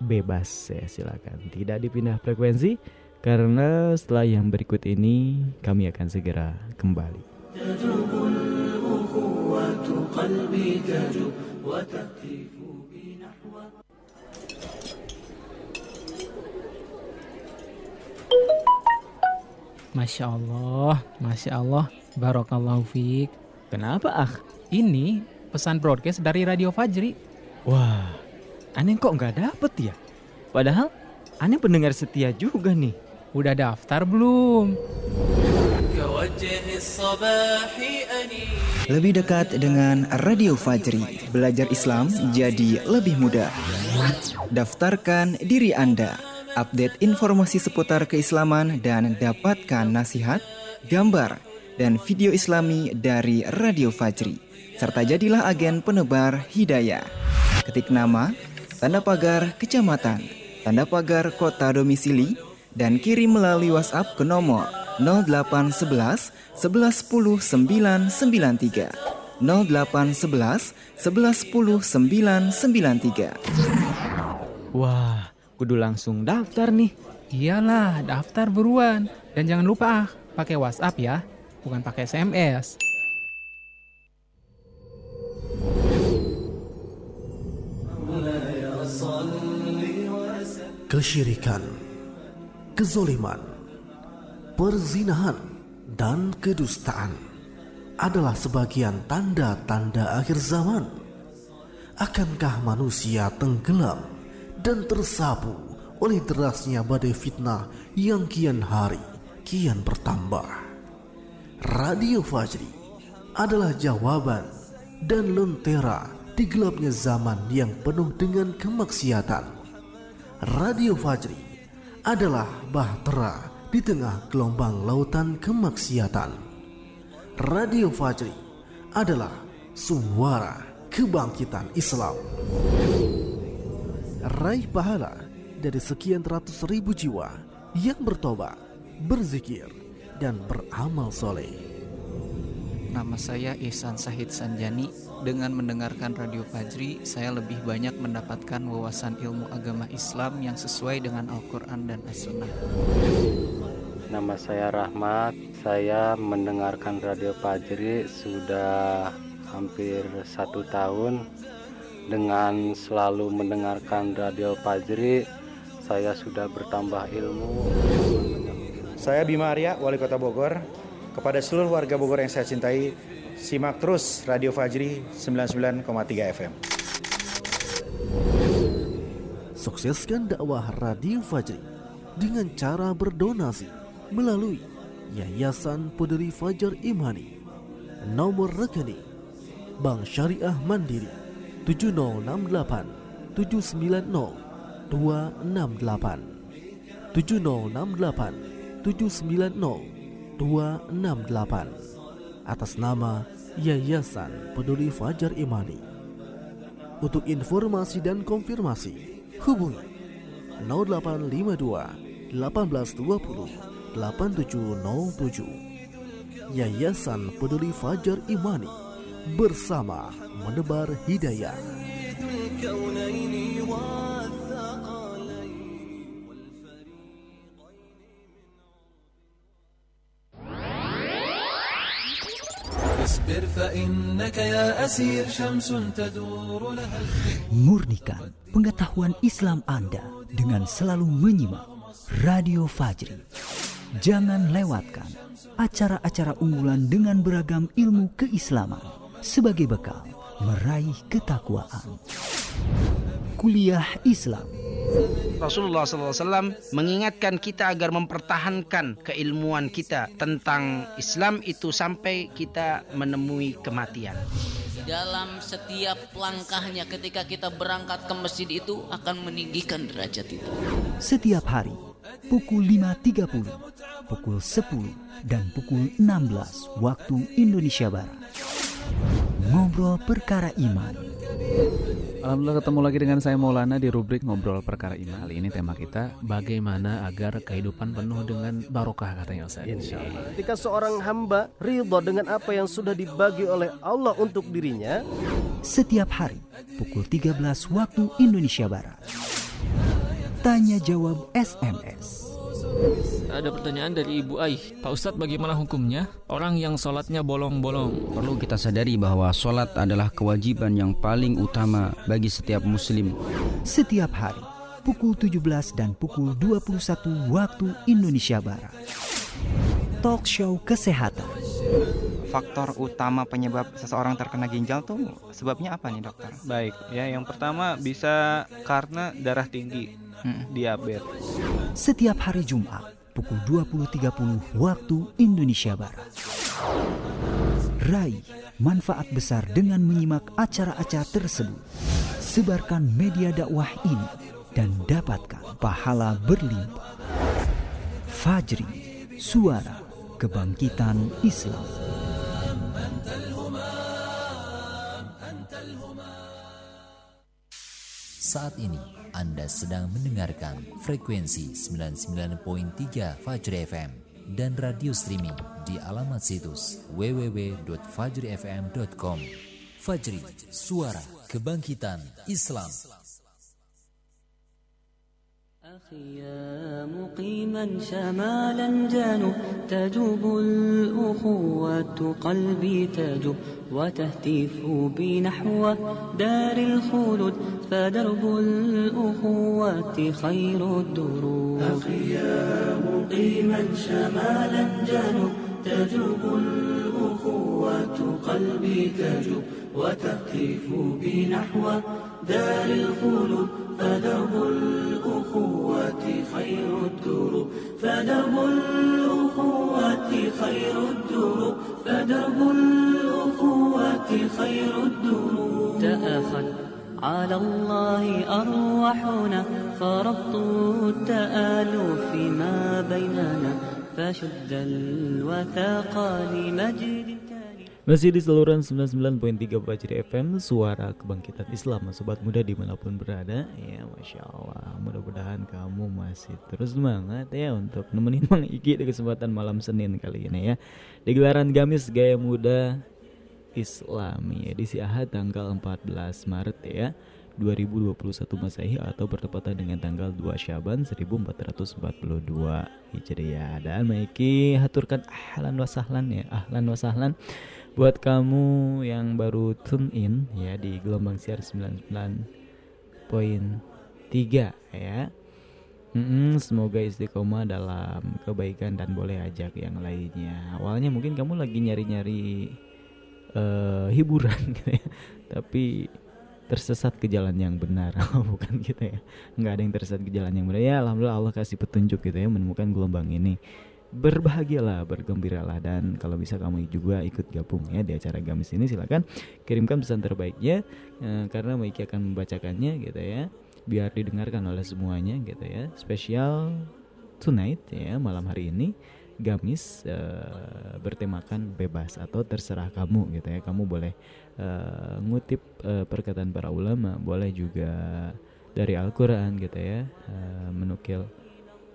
bebas ya silakan. Tidak dipindah frekuensi karena setelah yang berikut ini kami akan segera kembali. Masya Allah, Masya Allah, Barokallahu Fik. Kenapa ah? Ini pesan broadcast dari Radio Fajri. Wah, aneh kok nggak dapet ya? Padahal aneh pendengar setia juga nih. Udah daftar belum? Lebih dekat dengan Radio Fajri, belajar Islam jadi lebih mudah. Daftarkan diri Anda, update informasi seputar keislaman dan dapatkan nasihat, gambar, dan video islami dari Radio Fajri. Serta jadilah agen penebar hidayah. Ketik nama, tanda pagar kecamatan, tanda pagar kota domisili, dan kirim melalui WhatsApp ke nomor 0811 1110 993 0811 1110 993 Wah, kudu langsung daftar nih. Iyalah, daftar buruan. Dan jangan lupa ah, pakai WhatsApp ya, bukan pakai SMS. Kesyirikan kezoliman, perzinahan, dan kedustaan adalah sebagian tanda-tanda akhir zaman. Akankah manusia tenggelam dan tersapu oleh derasnya badai fitnah yang kian hari kian bertambah? Radio Fajri adalah jawaban dan lentera di gelapnya zaman yang penuh dengan kemaksiatan. Radio Fajri adalah bahtera di tengah gelombang lautan kemaksiatan. Radio Fajri adalah suara kebangkitan Islam. Raih pahala dari sekian ratus ribu jiwa yang bertobat, berzikir, dan beramal soleh. Nama saya Ihsan Sahid Sanjani dengan mendengarkan Radio Fajri, saya lebih banyak mendapatkan wawasan ilmu agama Islam yang sesuai dengan Al-Quran dan As-Sunnah. Nama saya Rahmat, saya mendengarkan Radio Fajri sudah hampir satu tahun. Dengan selalu mendengarkan Radio Fajri, saya sudah bertambah ilmu. Saya Bima Arya, Wali Kota Bogor. Kepada seluruh warga Bogor yang saya cintai, Simak terus Radio Fajri 99,3 FM. Sukseskan dakwah Radio Fajri dengan cara berdonasi melalui Yayasan Peduli Fajar Imani. Nomor rekening Bank Syariah Mandiri 7068 790 268 7068 790 268 atas nama Yayasan Peduli Fajar Imani. Untuk informasi dan konfirmasi, hubungi 0852 1820 8707. Yayasan Peduli Fajar Imani bersama menebar hidayah. Murnikan pengetahuan Islam Anda dengan selalu menyimak Radio Fajri. Jangan lewatkan acara-acara unggulan dengan beragam ilmu keislaman sebagai bekal meraih ketakwaan. Kuliah Islam Rasulullah SAW mengingatkan kita agar mempertahankan keilmuan kita tentang Islam itu sampai kita menemui kematian. Dalam setiap langkahnya ketika kita berangkat ke masjid itu akan meninggikan derajat itu. setiap hari pukul 5.30, pukul 10 dan pukul 16 waktu Indonesia Barat. Ngobrol perkara iman. Alhamdulillah ketemu lagi dengan saya Maulana di rubrik Ngobrol Perkara Iman. Kali ini tema kita bagaimana agar kehidupan penuh dengan barokah katanya Ustaz. Insya Allah. Ketika seorang hamba ridho dengan apa yang sudah dibagi oleh Allah untuk dirinya, Setiap hari pukul 13 waktu Indonesia Barat. Tanya jawab SMS. Ada pertanyaan dari Ibu Aih. Pak Ustadz bagaimana hukumnya? Orang yang sholatnya bolong-bolong. Perlu kita sadari bahwa sholat adalah kewajiban yang paling utama bagi setiap muslim. Setiap hari pukul 17 dan pukul 21 waktu Indonesia Barat. Talk show kesehatan. Faktor utama penyebab seseorang terkena ginjal tuh sebabnya apa nih dokter? Baik, ya yang pertama bisa karena darah tinggi, diabetes. Setiap hari Jumat pukul 20.30 waktu Indonesia Barat. Raih manfaat besar dengan menyimak acara-acara tersebut. Sebarkan media dakwah ini dan dapatkan pahala berlimpah. Fajri, suara kebangkitan Islam. Saat ini Anda sedang mendengarkan frekuensi 99.3 Fajri FM dan radio streaming di alamat situs www.fajrifm.com. Fajri, suara kebangkitan Islam. يا مقيما شمالا جانب تجوب الأخوة قلبي تجوب وتهتف بي نحو دار الخلود فدرب الأخوة خير الدروب. أخي يا مقيما شمالا جنوب تجوب الأخوة قلبي تجوب وتهتف بي نحو دار الخلود فدرب الأخوة فدرب الأخوة خير الدروب فدرب الأخوة خير الدروب تأخذ على الله أرواحنا فربط التآلف ما بيننا فشد الوثاق لمجد Masih di saluran 99.3 Fajri FM Suara Kebangkitan Islam Sobat muda di mana pun berada. Ya Masya Allah Mudah-mudahan kamu masih terus semangat ya Untuk nemenin Mang Iki di kesempatan malam Senin kali ini ya. Di gelaran Gamis Gaya Muda Islami Edisi Ahad tanggal 14 Maret ya 2021 Masehi atau bertepatan dengan tanggal 2 Syaban 1442 Hijriah. Dan Maiki haturkan ahlan wasahlan ya Ahlan wasahlan buat kamu yang baru tune in ya di gelombang siar 99.3 ya. Mm-mm, semoga istiqomah dalam kebaikan dan boleh ajak yang lainnya. Awalnya mungkin kamu lagi nyari-nyari uh, hiburan [LAUGHS] gitu ya tapi tersesat ke jalan yang benar. [LAUGHS] Bukan gitu ya. Nggak ada yang tersesat ke jalan yang benar. Ya alhamdulillah Allah kasih petunjuk gitu ya menemukan gelombang ini berbahagialah, bergembiralah dan kalau bisa kamu juga ikut gabung ya di acara Gamis ini silakan kirimkan pesan terbaiknya eh, karena Maiki akan membacakannya gitu ya biar didengarkan oleh semuanya gitu ya. Spesial tonight ya malam hari ini Gamis eh, bertemakan bebas atau terserah kamu gitu ya. Kamu boleh eh, ngutip eh, perkataan para ulama boleh juga dari Al-Quran gitu ya eh, menukil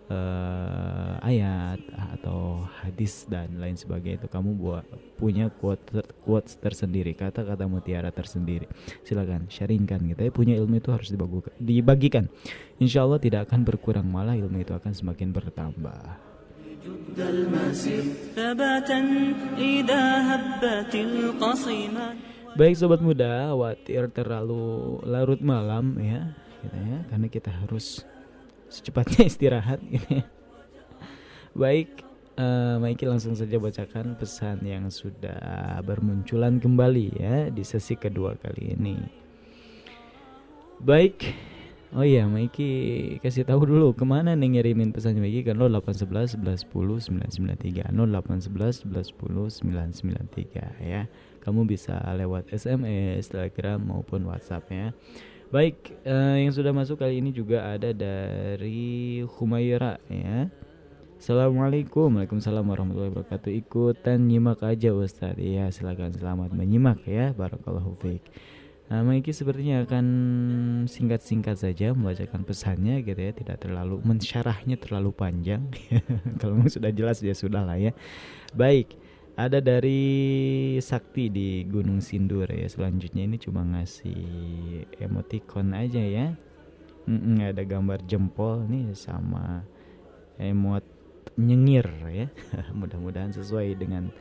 uh, ayat atau hadis dan lain sebagainya itu kamu buat punya quote quotes tersendiri kata-kata mutiara tersendiri. Silakan sharingkan gitu. Ya punya ilmu itu harus dibagikan, dibagikan. Insya Allah tidak akan berkurang malah ilmu itu akan semakin bertambah. Baik sobat muda, khawatir terlalu larut malam ya, gitu ya, karena kita harus secepatnya [LAUGHS] istirahat gitu ya. Baik, uh, Maiki langsung saja bacakan pesan yang sudah bermunculan kembali ya di sesi kedua kali ini. Baik, oh iya Maiki kasih tahu dulu ke mana nih ngirimin pesannya Maiki kan lo 811 11 10 993 0811 11 10 993 ya. Kamu bisa lewat SMS, Telegram maupun WhatsApp ya. Baik, uh, yang sudah masuk kali ini juga ada dari Humaira ya. Assalamualaikum. Waalaikumsalam warahmatullahi wabarakatuh. Ikutan nyimak aja Ustadz. Ya silakan. Selamat menyimak ya. Barakallahu fiqh Nah Maiki sepertinya akan singkat-singkat saja membacakan pesannya gitu ya. Tidak terlalu mensyarahnya terlalu panjang. [LAUGHS] Kalau sudah jelas ya sudah lah ya. Baik ada dari Sakti di Gunung Sindur ya selanjutnya ini cuma ngasih emoticon aja ya. Mm ada gambar jempol nih sama emot nyengir ya. [LAUGHS] Mudah-mudahan sesuai dengan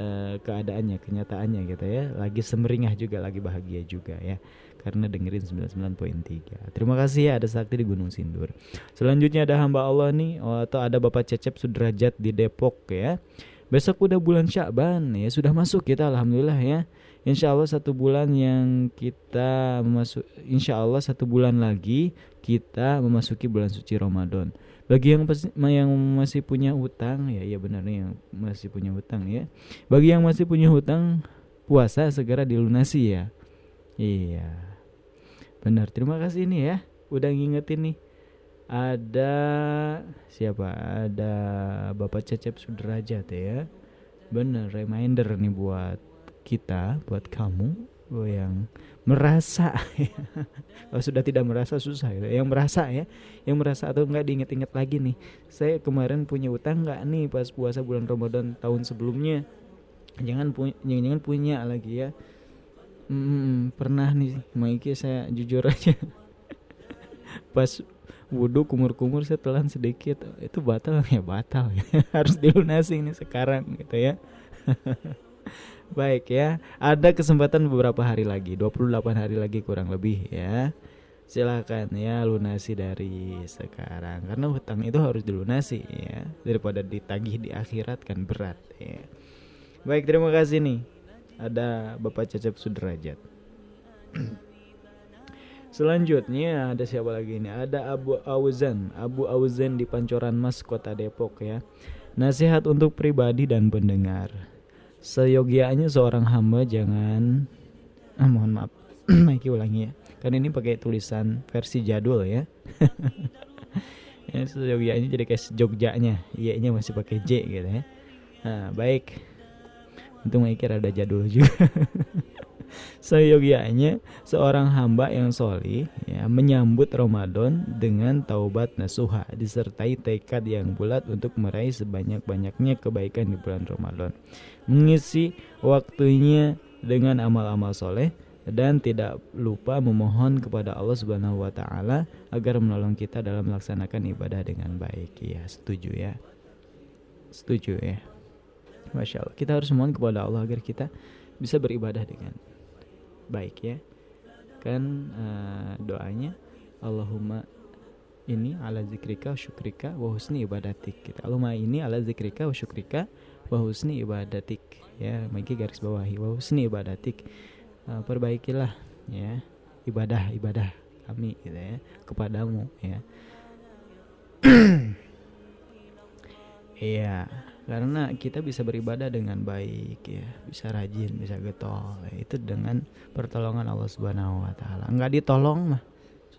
uh, keadaannya kenyataannya gitu ya. Lagi semeringah juga lagi bahagia juga ya. Karena dengerin 99.3 terima kasih ya ada Sakti di Gunung Sindur. Selanjutnya ada hamba Allah nih atau ada Bapak Cecep Sudrajat di Depok ya Besok udah bulan Syakban ya sudah masuk kita alhamdulillah ya. Insya Allah satu bulan yang kita masuk Insya Allah satu bulan lagi kita memasuki bulan suci Ramadan. Bagi yang yang masih punya hutang ya iya benar nih yang masih punya hutang ya. Bagi yang masih punya hutang puasa segera dilunasi ya. Iya. Benar. Terima kasih nih ya udah ngingetin nih ada siapa? Ada Bapak Cecep Sudrajat ya. Bener reminder nih buat kita buat kamu yang merasa kalau [LAUGHS] sudah tidak merasa susah ya yang merasa ya yang merasa atau enggak diinget-inget lagi nih. Saya kemarin punya utang nggak nih pas puasa bulan Ramadan tahun sebelumnya? Jangan punya jangan punya lagi ya. Hmm, pernah nih Maiki saya jujur aja. [LAUGHS] Pas wudhu kumur-kumur saya telan sedikit. Itu batal ya? Batal [LAUGHS] harus dilunasi ini sekarang gitu ya. [LAUGHS] Baik ya. Ada kesempatan beberapa hari lagi. 28 hari lagi kurang lebih ya. Silakan ya lunasi dari sekarang. Karena hutang itu harus dilunasi ya. Daripada ditagih di akhirat kan berat ya. Baik terima kasih nih. Ada Bapak Cecep Sudrajat [CLEARS THROAT] Selanjutnya ada siapa lagi ini? Ada Abu Auzan, Abu Auzan di Pancoran Mas, Kota Depok ya. Nasihat untuk pribadi dan pendengar. Seyogianya seorang hamba jangan ah, mohon maaf, [CLEARS THROAT] Maiki ulangi ya. Karena ini pakai tulisan versi jadul ya. [LAUGHS] ya seyogianya jadi kayak Jogjanya, iya-nya masih pakai J gitu ya. Nah, baik. Untung Maiki rada jadul juga. [LAUGHS] seyogianya seorang hamba yang soli ya, menyambut Ramadan dengan taubat nasuha disertai tekad yang bulat untuk meraih sebanyak-banyaknya kebaikan di bulan Ramadan mengisi waktunya dengan amal-amal soleh dan tidak lupa memohon kepada Allah Subhanahu wa taala agar menolong kita dalam melaksanakan ibadah dengan baik. Ya, setuju ya. Setuju ya. Masya Allah. Kita harus mohon kepada Allah agar kita bisa beribadah dengan baik ya. Kan uh, doanya Allahumma ini ala zikrika syukrika wa husni ibadatik kita Allahumma ini ala zikrika wa syukrika wa husni ibadatik ya. Mungkin garis bawahi wa husni ibadatik. Uh, perbaikilah ya ibadah ibadah kami gitu ya kepadamu ya. [CLEARS THROAT] Iya karena kita bisa beribadah dengan baik ya bisa rajin bisa getol ya. itu dengan pertolongan Allah Subhanahu Wa Taala nggak ditolong mah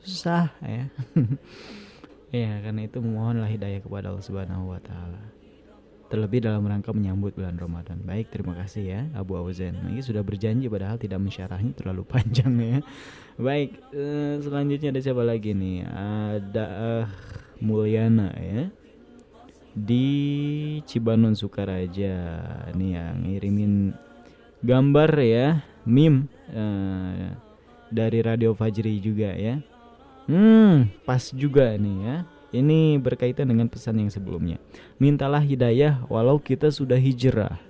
susah ya [LAUGHS] ya karena itu memohonlah hidayah kepada Allah Subhanahu Wa Taala terlebih dalam rangka menyambut bulan Ramadan. Baik, terima kasih ya Abu Auzen. Ini sudah berjanji padahal tidak mensyarahnya terlalu panjang ya. Baik, uh, selanjutnya ada siapa lagi nih? Ada uh, Mulyana ya di Cibanon Sukaraja nih yang ngirimin gambar ya meme uh, dari Radio Fajri juga ya hmm pas juga nih ya ini berkaitan dengan pesan yang sebelumnya mintalah hidayah walau kita sudah hijrah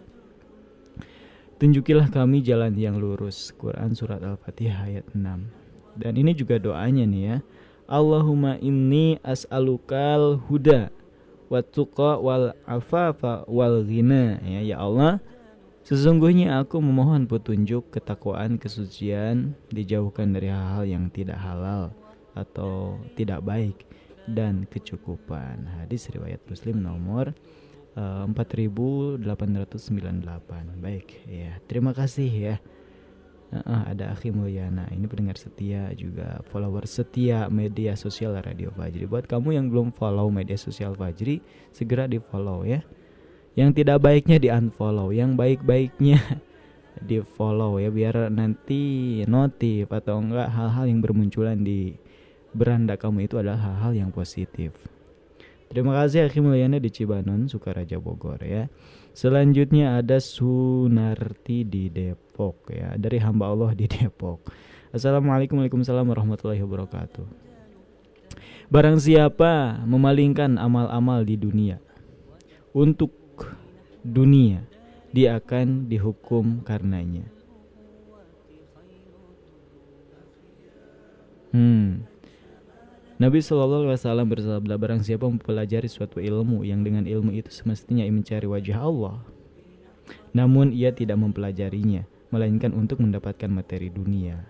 Tunjukilah kami jalan yang lurus. Quran surat Al-Fatihah ayat 6. Dan ini juga doanya nih ya. Allahumma inni as'alukal huda wa tuqa wal afafa wal ghina. Ya ya Allah, sesungguhnya aku memohon petunjuk, ketakwaan, kesucian, dijauhkan dari hal-hal yang tidak halal atau tidak baik dan kecukupan. Hadis riwayat Muslim nomor 4898 baik ya terima kasih ya uh, ada Akhi Mulyana ini pendengar setia juga follower setia media sosial Radio Fajri. Buat kamu yang belum follow media sosial Fajri segera di follow ya. Yang tidak baiknya di unfollow yang baik-baiknya [LAUGHS] di follow ya biar nanti notif atau enggak hal-hal yang bermunculan di beranda kamu itu adalah hal-hal yang positif. Terima kasih Hakim Mulyana di Cibanon, Sukaraja Bogor ya. Selanjutnya ada Sunarti di Depok ya, dari hamba Allah di Depok. Assalamualaikum warahmatullahi wabarakatuh. Barang siapa memalingkan amal-amal di dunia untuk dunia, dia akan dihukum karenanya. Hmm, Nabi Shallallahu Alaihi Wasallam bersabda barang siapa mempelajari suatu ilmu yang dengan ilmu itu semestinya mencari wajah Allah, namun ia tidak mempelajarinya, melainkan untuk mendapatkan materi dunia,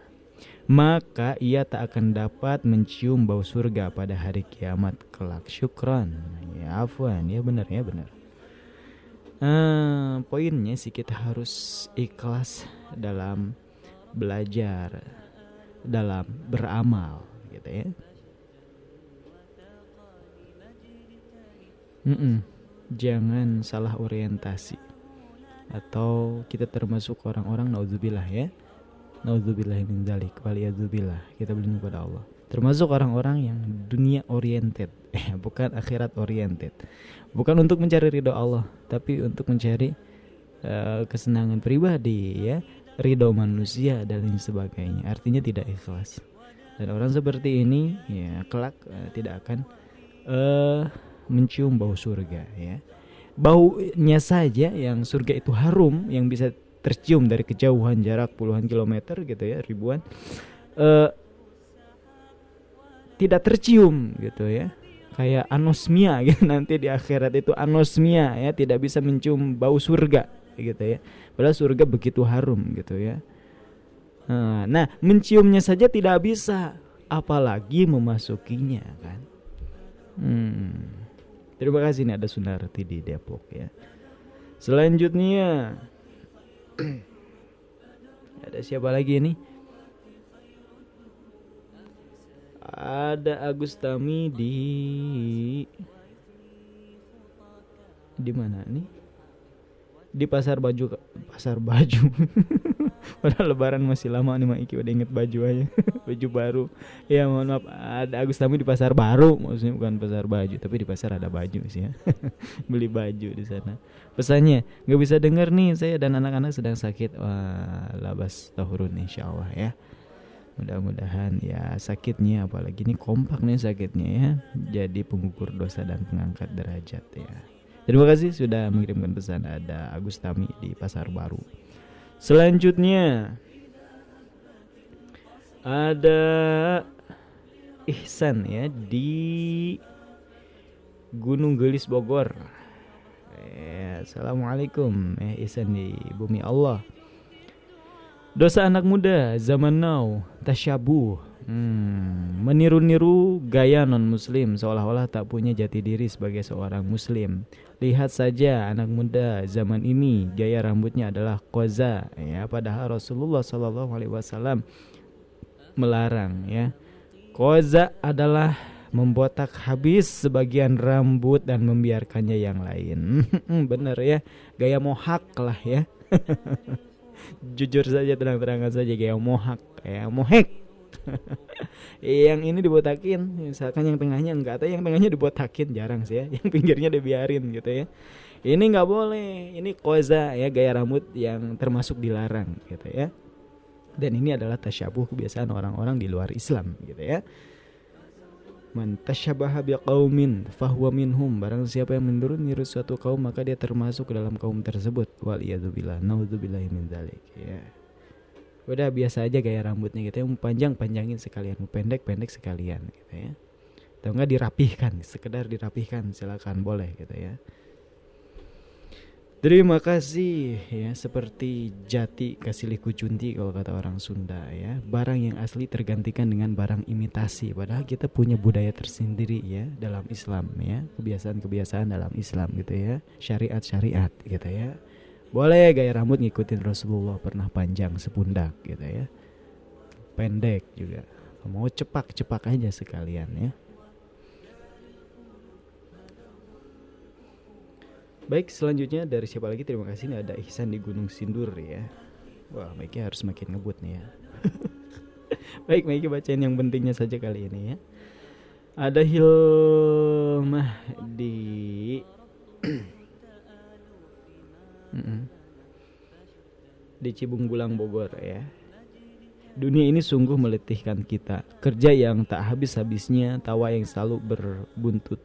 maka ia tak akan dapat mencium bau surga pada hari kiamat kelak. Syukran, ya afwan, ya benar ya benar. Uh, poinnya sih kita harus ikhlas dalam belajar, dalam beramal, gitu ya. Mm-mm. Jangan salah orientasi atau kita termasuk orang-orang naudzubillah ya. Naudzubillah min dzalik waliyadzubillah. Kita berlindung kepada Allah. Termasuk orang-orang yang dunia oriented, [LAUGHS] eh bukan akhirat oriented. Bukan untuk mencari ridho Allah, tapi untuk mencari uh, kesenangan pribadi ya, ridho manusia dan lain sebagainya. Artinya tidak ikhlas. Dan orang seperti ini ya kelak uh, tidak akan uh, mencium bau surga ya. Baunya saja yang surga itu harum yang bisa tercium dari kejauhan jarak puluhan kilometer gitu ya, ribuan. Uh, tidak tercium gitu ya kayak anosmia [LAUGHS] gitu nanti di akhirat itu anosmia ya tidak bisa mencium bau surga gitu ya padahal surga begitu harum gitu ya nah menciumnya saja tidak bisa apalagi memasukinya kan hmm. Terima kasih nih ada Sunarti di Depok ya. Selanjutnya [CLEARS THROAT] ada siapa lagi ini? Ada Agustami di di mana nih? Di pasar baju pasar baju. [LAUGHS] Padahal lebaran masih lama nih Mak. Iki udah inget baju aja. [LAUGHS] Baju baru. Ya mohon maaf. Ada Agus Tami di pasar baru. Maksudnya bukan pasar baju Tapi di pasar ada baju sih ya. [LAUGHS] Beli baju di sana. Pesannya nggak bisa denger nih Saya dan anak-anak sedang sakit. Wah labas tahurun insya Allah ya. Mudah-mudahan ya sakitnya apalagi ini kompak nih sakitnya ya. Jadi pengukur dosa dan pengangkat derajat ya Terima kasih sudah mengirimkan pesan Ada Agus Tami di Pasar Baru Selanjutnya ada Ihsan ya di Gunung Gelis Bogor. Eh, Assalamualaikum eh Ihsan di bumi Allah. Dosa anak muda zaman now tasyabuh Hmm, meniru-niru gaya non-muslim seolah-olah tak punya jati diri sebagai seorang muslim. Lihat saja anak muda zaman ini gaya rambutnya adalah koza ya padahal Rasulullah wasallam melarang ya. Koza adalah membotak habis sebagian rambut dan membiarkannya yang lain. [LAUGHS] Bener ya, gaya mohak lah ya. [LAUGHS] Jujur saja terang-terangan saja gaya mohak ya, mohek [LAUGHS] yang ini dibotakin misalkan yang tengahnya enggak atau yang tengahnya dibotakin jarang sih ya [LAUGHS] yang pinggirnya dibiarin gitu ya ini nggak boleh ini koza ya gaya rambut yang termasuk dilarang gitu ya dan ini adalah tasyabuh kebiasaan orang-orang di luar Islam gitu ya Man tasyabaha biqaumin fahuwa minhum Barang siapa yang menurut niru suatu kaum maka dia termasuk ke dalam kaum tersebut. Wal iyadzubillah. Nauzubillahi min dzalik. Ya. Udah biasa aja gaya rambutnya gitu ya. Mau panjang panjangin sekalian, mau pendek pendek sekalian gitu ya. Atau enggak dirapihkan, sekedar dirapihkan silakan boleh gitu ya. Terima kasih ya seperti jati kasih liku cunti kalau kata orang Sunda ya barang yang asli tergantikan dengan barang imitasi padahal kita punya budaya tersendiri ya dalam Islam ya kebiasaan-kebiasaan dalam Islam gitu ya syariat-syariat gitu ya boleh gaya rambut ngikutin Rasulullah pernah panjang sepundak gitu ya pendek juga mau cepak cepak aja sekalian ya Baik, selanjutnya dari siapa lagi? Terima kasih. Ini ada Ihsan di Gunung Sindur ya. Wah, Maiki harus makin ngebut nih ya. [LAUGHS] Baik, Maiki bacain yang pentingnya saja kali ini ya. Ada Hilmah di [CLEARS THROAT] di Cibung Bulang Bogor ya. Dunia ini sungguh meletihkan kita. Kerja yang tak habis-habisnya, tawa yang selalu berbuntut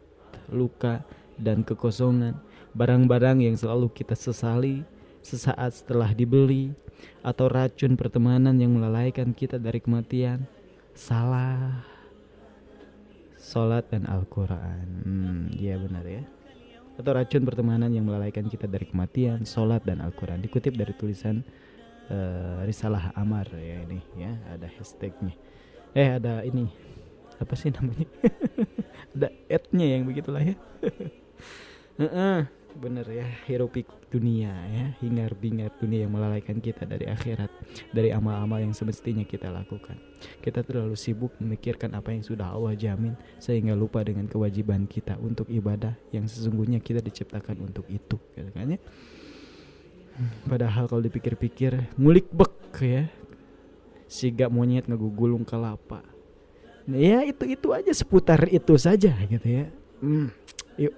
luka dan kekosongan barang-barang yang selalu kita sesali sesaat setelah dibeli, atau racun pertemanan yang melalaikan kita dari kematian, salah, sholat dan Al-Quran. Hmm, iya benar ya. Atau racun pertemanan yang melalaikan kita dari kematian, sholat dan Al-Quran. Dikutip dari tulisan uh, Risalah Amar ya ini ya, ada hashtagnya. Eh ada ini apa sih namanya? [LAUGHS] ada ad-nya yang begitulah ya. [LAUGHS] uh -uh bener ya hirupik dunia ya hingar bingar dunia yang melalaikan kita dari akhirat dari amal-amal yang semestinya kita lakukan. Kita terlalu sibuk memikirkan apa yang sudah Allah jamin sehingga lupa dengan kewajiban kita untuk ibadah yang sesungguhnya kita diciptakan untuk itu gitu kan ya. Padahal kalau dipikir-pikir ngulik bek ya. Sigap monyet ngegugulung kelapa. Nah, ya itu itu aja seputar itu saja gitu ya. Hmm, yuk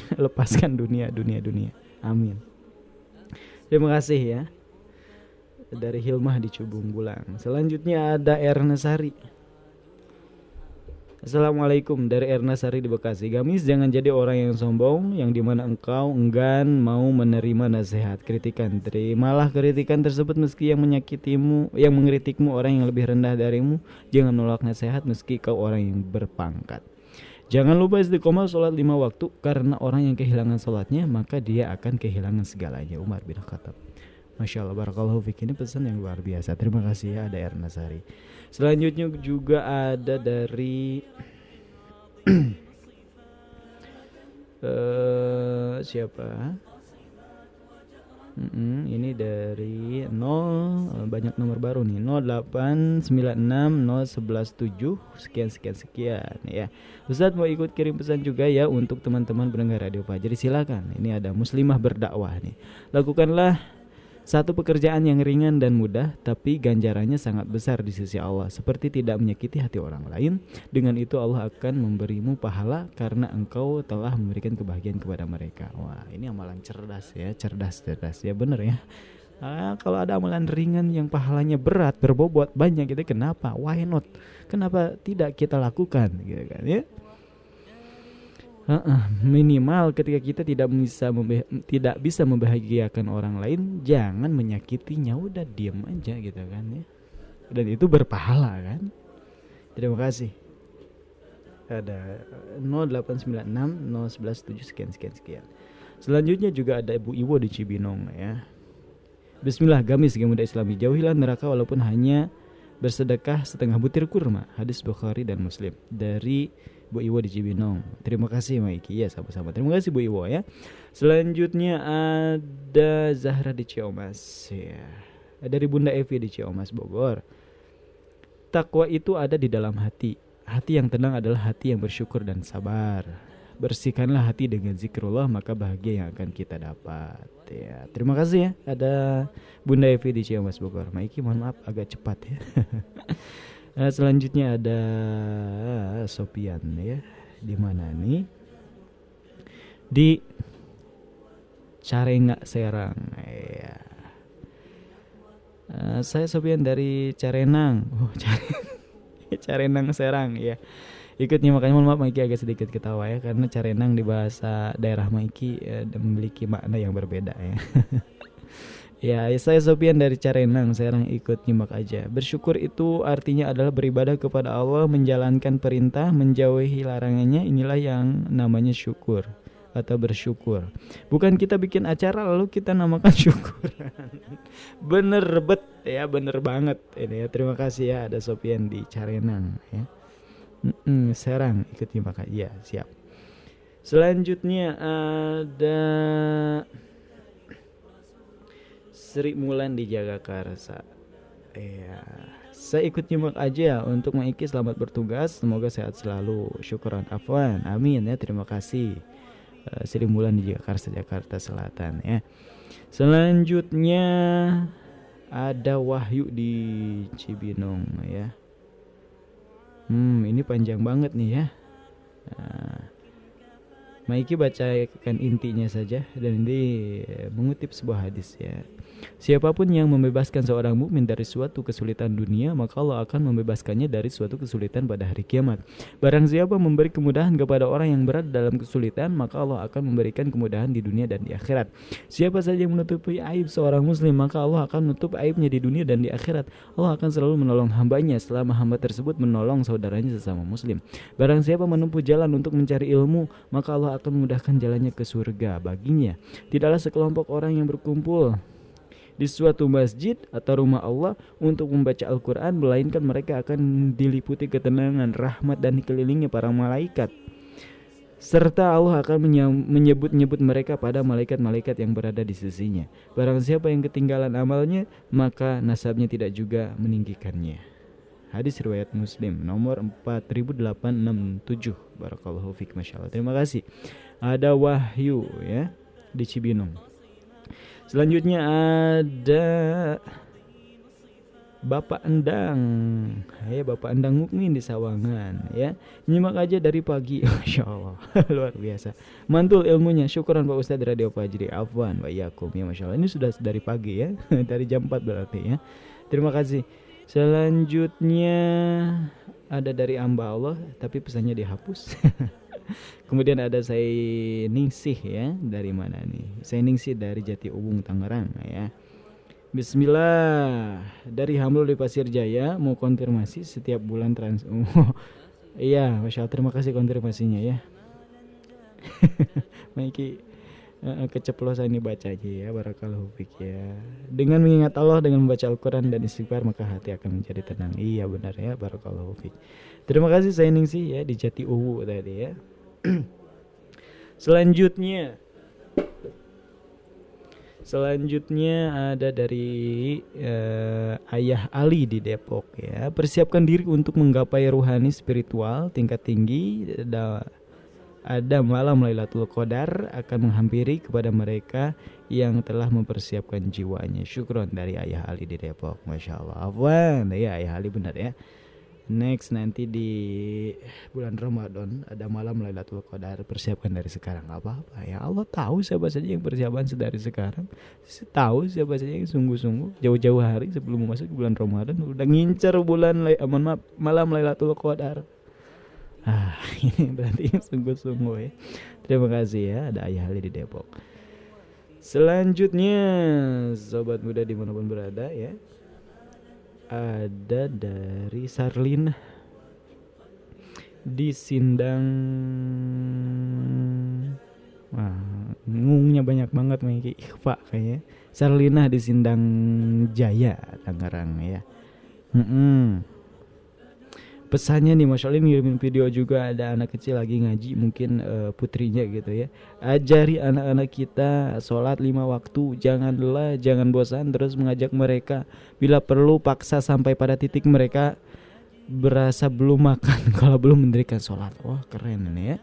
[LAUGHS] lepaskan dunia dunia dunia. Amin. Terima kasih ya. Dari Hilmah di Cubung Bulang selanjutnya ada Erna Sari. Assalamualaikum. Dari Erna Sari di Bekasi. Gamis jangan jadi orang yang sombong Yang di mana engkau enggan mau menerima nasihat Kritikan. Terimalah kritikan tersebut meski yang menyakitimu Yang mengkritikmu orang yang lebih rendah darimu. Jangan nolak nasihat meski kau orang yang berpangkat Jangan lupa istiqomah sholat lima waktu karena orang yang kehilangan sholatnya maka dia akan kehilangan segalanya. Umar bin Khattab. Masya Allah, barakallahu fik. Ini pesan yang luar biasa. Terima kasih ya ada Erna Sari. Selanjutnya juga ada dari uh, [CLEARS THROAT] siapa? Mm-hmm, ini dari 0 banyak nomor baru nih 089601117 sekian sekian sekian ya. Ustadz mau ikut kirim pesan juga ya untuk teman-teman pendengar Radio Fajri silakan. Ini ada muslimah berdakwah nih. Lakukanlah satu pekerjaan yang ringan dan mudah, tapi ganjarannya sangat besar di sisi Allah, seperti tidak menyakiti hati orang lain. Dengan itu Allah akan memberimu pahala karena engkau telah memberikan kebahagiaan kepada mereka. Wah, ini amalan cerdas ya, cerdas cerdas ya, bener ya. Ah, kalau ada amalan ringan yang pahalanya berat, berbobot banyak gitu, kenapa? Why not? Kenapa tidak kita lakukan, gitu kan ya? Minimal ketika kita tidak bisa tidak bisa membahagiakan orang lain jangan menyakitinya udah diam aja gitu kan ya. Dan itu berpahala kan. Terima kasih. Ada 0896 0117 sekian sekian sekian. Selanjutnya juga ada Ibu Iwo di Cibinong ya. Bismillah gamis muda islami jauhilah neraka walaupun hanya bersedekah setengah butir kurma. Hadis Bukhari dan Muslim. Dari Bu Iwo di Cibinong. Terima kasih Maiki. Ya sama-sama. Terima kasih Bu Iwo ya. Selanjutnya ada Zahra di Ciomas ya. Dari Bunda Evi di Ciomas Bogor. Takwa itu ada di dalam hati. Hati yang tenang adalah hati yang bersyukur dan sabar. Bersihkanlah hati dengan zikrullah maka bahagia yang akan kita dapat. Ya, terima kasih ya. Ada Bunda Evi di Ciomas Bogor. Maiki mohon maaf agak cepat ya. [LAUGHS] Nah, selanjutnya ada Sopian ya. Di mana nih? Di Carenga Serang. Ya. Uh, saya Sopian dari Carenang. Oh, [LAUGHS] Carenang Serang ya. Ikut nih makanya mohon maaf Maiki agak sedikit ketawa ya karena Carenang di bahasa daerah Maiki uh, memiliki makna yang berbeda ya. [LAUGHS] Ya, saya Sopian dari Carenang, sekarang ikut nyimak aja. Bersyukur itu artinya adalah beribadah kepada Allah, menjalankan perintah, menjauhi larangannya. Inilah yang namanya syukur atau bersyukur. Bukan kita bikin acara lalu kita namakan [LAUGHS] syukur. bener bet ya, bener banget ini ya. Terima kasih ya ada Sopian di Carenang ya. Mm-mm, Serang ikut nyimak aja, siap. Selanjutnya ada Sri Mulan di Jagakarsa. Iya. Saya ikut nyimak aja untuk Maiki selamat bertugas. Semoga sehat selalu. Syukuran Afwan. Amin ya. Terima kasih. Uh, Sri Mulan di Jagakarsa Jakarta Selatan ya. Selanjutnya ada Wahyu di Cibinong ya. Hmm, ini panjang banget nih ya. Nah, Maiki bacakan intinya saja dan ini mengutip sebuah hadis ya. Siapa pun yang membebaskan seorang mukmin dari suatu kesulitan dunia, maka Allah akan membebaskannya dari suatu kesulitan pada hari kiamat. Barang siapa memberi kemudahan kepada orang yang berat dalam kesulitan, maka Allah akan memberikan kemudahan di dunia dan di akhirat. Siapa saja yang menutupi aib seorang muslim, maka Allah akan menutup aibnya di dunia dan di akhirat. Allah akan selalu menolong hambanya selama hamba tersebut menolong saudaranya sesama muslim. Barang siapa menempuh jalan untuk mencari ilmu, maka Allah akan memudahkan jalannya ke surga baginya. Tidaklah sekelompok orang yang berkumpul di suatu masjid atau rumah Allah untuk membaca Al-Quran melainkan mereka akan diliputi ketenangan, rahmat dan dikelilingnya para malaikat serta Allah akan menyebut-nyebut mereka pada malaikat-malaikat yang berada di sisinya. Barang siapa yang ketinggalan amalnya, maka nasabnya tidak juga meninggikannya. Hadis riwayat Muslim nomor 4867. Barakallahu fiik masyaallah. Terima kasih. Ada Wahyu ya di Cibinong. Selanjutnya ada Bapak Endang. Ya Bapak Endang Mukmin di Sawangan ya. Nyimak aja dari pagi. [LAUGHS] Masya Allah [LAUGHS] luar biasa. Mantul ilmunya. Syukuran Pak Ustadz Radio Fajri. Afwan Pak Yakum ya Masya Allah. Ini sudah dari pagi ya. [LAUGHS] Dari jam 4 berarti ya. Terima kasih. Selanjutnya ada dari Amba Allah tapi pesannya dihapus Kemudian ada saya Ningsih ya dari mana nih? Saya Ningsih dari Jati Ubung Tangerang ya. Bismillah dari Hamlul di Pasir Jaya mau konfirmasi setiap bulan trans. [LAUGHS] Oh, iya, masya Allah terima kasih konfirmasinya ya. [LAUGHS] Maiki uh, keceplosan ini baca aja ya barakallahu fik ya. Dengan mengingat Allah dengan membaca Al-Qur'an dan istighfar maka hati akan menjadi tenang. Iya benar ya barakallahu fik. Terima kasih saya Ningsih ya di Jati Uwu tadi ya. [CLEARS THROAT] Selanjutnya Selanjutnya ada dari uh, Ayah Ali di Depok ya. Persiapkan diri untuk menggapai ruhani spiritual tingkat tinggi. Ada, ada malam Lailatul Qadar akan menghampiri kepada mereka yang telah mempersiapkan jiwanya. Syukron dari Ayah Ali di Depok. Masya Allah. Afwan, ya Ayah Ali benar ya. Next nanti di bulan Ramadan ada malam Lailatul Qadar persiapkan dari sekarang. Apa-apa. Ya Allah tahu siapa saja yang persiapan dari sekarang. Tahu siapa saja yang sungguh-sungguh. Jauh-jauh hari sebelum masuk bulan Ramadan udah ngincer bulan maaf, malam Lailatul Qadar. Ah [LAUGHS] ini berarti sungguh-sungguh ya. Terima kasih ya ada Ayah Ali di Depok. Selanjutnya sobat muda di mana pun berada ya ada dari Sarlina di Sindang Wah, ngungnya banyak banget Miki Ikhfa kayaknya. Sarlina di Sindang Jaya Tangerang ya. Mm -mm pesannya nih Masya Allah ngirimin video juga ada anak kecil lagi ngaji mungkin uh, putrinya gitu ya. Ajari anak-anak kita sholat lima waktu jangan lelah jangan bosan terus mengajak mereka. Bila perlu paksa sampai pada titik mereka berasa belum makan [LAUGHS] kalau belum mendirikan sholat. Wah keren ini ya.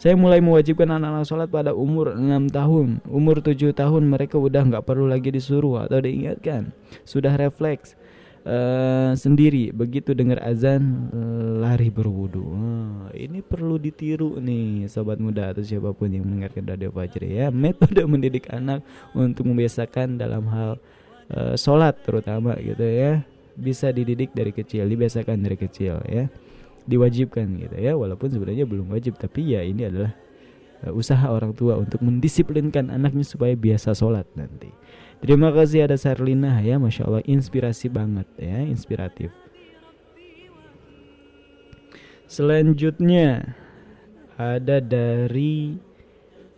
Saya mulai mewajibkan anak-anak sholat pada umur 6 tahun. Umur 7 tahun mereka udah nggak perlu lagi disuruh atau diingatkan. Sudah refleks uh, sendiri begitu dengar azan lari berwudu. Oh, ini perlu ditiru nih sobat muda atau siapa pun yang mendengarkan radio Fajri ya. Metode mendidik anak untuk membiasakan dalam hal uh, sholat terutama gitu ya bisa dididik dari kecil, dibiasakan dari kecil ya. Diwajibkan gitu ya, walaupun sebenarnya belum wajib tapi ya ini adalah usaha orang tua untuk mendisiplinkan anaknya supaya biasa sholat nanti. Terima kasih ada Sarlina. Ya, masya Allah. Inspirasi banget ya, inspiratif. Selanjutnya ada dari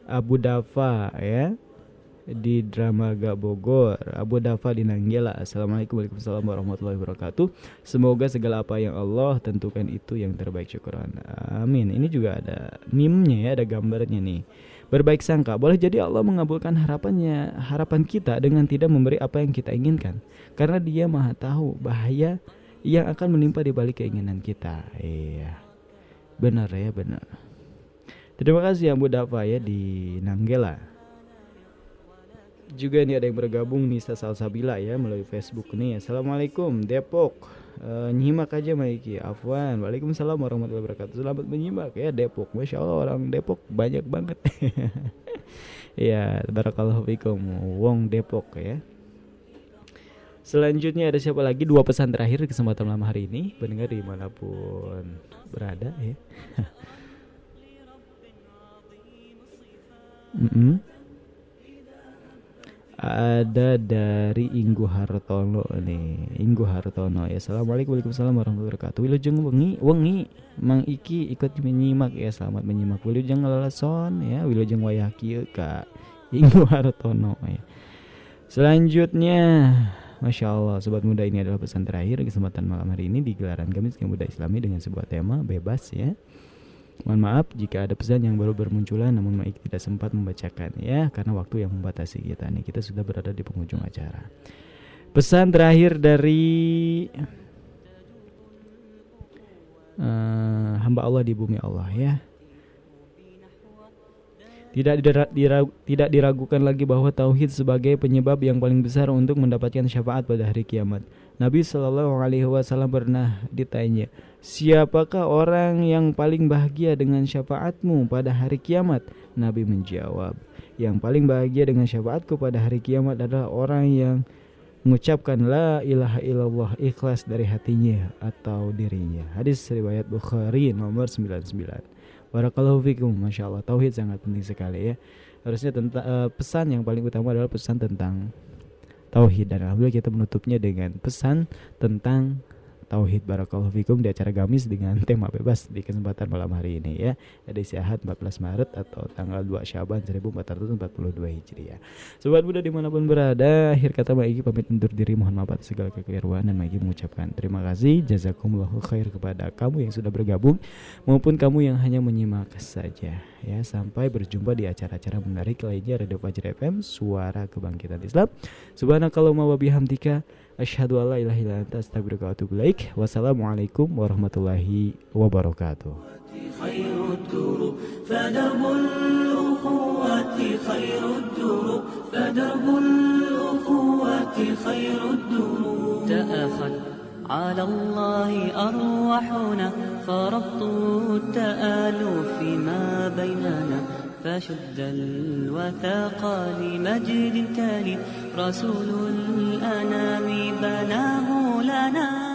Abu Dafa ya. Di Dramaga Bogor. Abu Dafa di Nanggela. Assalamualaikum warahmatullahi wabarakatuh. Semoga segala apa yang Allah tentukan itu yang terbaik. Syukuran. Amin. Ini juga ada meme-nya ya. Ada gambarnya nih Berbaik sangka boleh jadi Allah mengabulkan harapannya harapan kita dengan tidak memberi apa yang kita inginkan karena Dia Maha tahu bahaya yang akan menimpa di balik keinginan kita. Iya. Benar ya, benar. Terima kasih Abu Dafa ya di Nanggela juga ini ada yang bergabung Nisa Salsabila ya melalui Facebook nih. Assalamualaikum Depok. Uh, nyimak aja Maiki. Afwan Waalaikumsalam warahmatullahi wabarakatuh. Selamat menyimak ya Depok. Masya Allah orang Depok banyak banget. [LAUGHS] Ya Barakallahu fikum. Wong Depok ya. Selanjutnya ada siapa lagi? Dua pesan terakhir kesempatan malam hari ini. Pendengar di mana pun berada ya. [LAUGHS] Mm -hmm ada dari Inggu Hartono nih. Inggu Hartono ya. Assalamualaikum warahmatullahi wabarakatuh. Wilujeng wengi wengi Mang Iki ikut menyimak ya. Selamat menyimak. Wilujeng lalason ya. Wilujeng wayaki kak Inggu Hartono ya. Selanjutnya Masya Allah Sobat muda ini adalah pesan terakhir. Kesempatan malam hari ini di gelaran Kamis Muda Islami Dengan sebuah tema bebas ya Mohon maaf jika ada pesan yang baru bermunculan namun Maik tidak sempat membacakan ya karena waktu yang membatasi kita nih. Kita sudah berada di penghujung acara. Pesan terakhir dari uh, hamba Allah di bumi Allah ya. Tidak diragu, tidak diragukan lagi bahwa tauhid sebagai penyebab yang paling besar untuk mendapatkan syafaat pada hari kiamat. Nabi Shallallahu Alaihi Wasallam pernah ditanya, siapakah orang yang paling bahagia dengan syafaatmu pada hari kiamat? Nabi menjawab, yang paling bahagia dengan syafaatku pada hari kiamat adalah orang yang mengucapkan la ilaha illallah ikhlas dari hatinya atau dirinya. Hadis riwayat Bukhari nomor 99. Barakallahu fikum, masya Allah. Tauhid sangat penting sekali ya. Harusnya tentang uh, pesan yang paling utama adalah pesan tentang tauhid dan alhamdulillah kita menutupnya dengan pesan tentang Tauhid Barakallahu Fikum di acara Gamis dengan [LAUGHS] tema bebas di kesempatan malam hari ini ya. Edisi Ahad 14 Maret atau tanggal 2 Syaban 1442 Hijriah. Sobat muda di mana pun berada akhir kata Mbak Iki pamit undur diri mohon maaf atas segala kekeliruan dan Mbak Iki mengucapkan terima kasih. Jazakumullahu khair kepada kamu yang sudah bergabung maupun kamu yang hanya menyimak saja ya sampai berjumpa di acara-acara menarik lainnya Radio Fajr FM Suara Kebangkitan Islam Subhanakallahumma wa bihamdika Asyhadu alla ilaha illa anta astaghfiruka wa atubu ilaik. Wassalamualaikum warahmatullahi wabarakatuh. خير الدروب فدرب الأخوة خير الدروب فدرب الأخوة خير الدروب تأخذ على الله أرواحنا فربط التآلف ما بيننا فشد الوثاق لمجد تالي رسول الأنام بناه لنا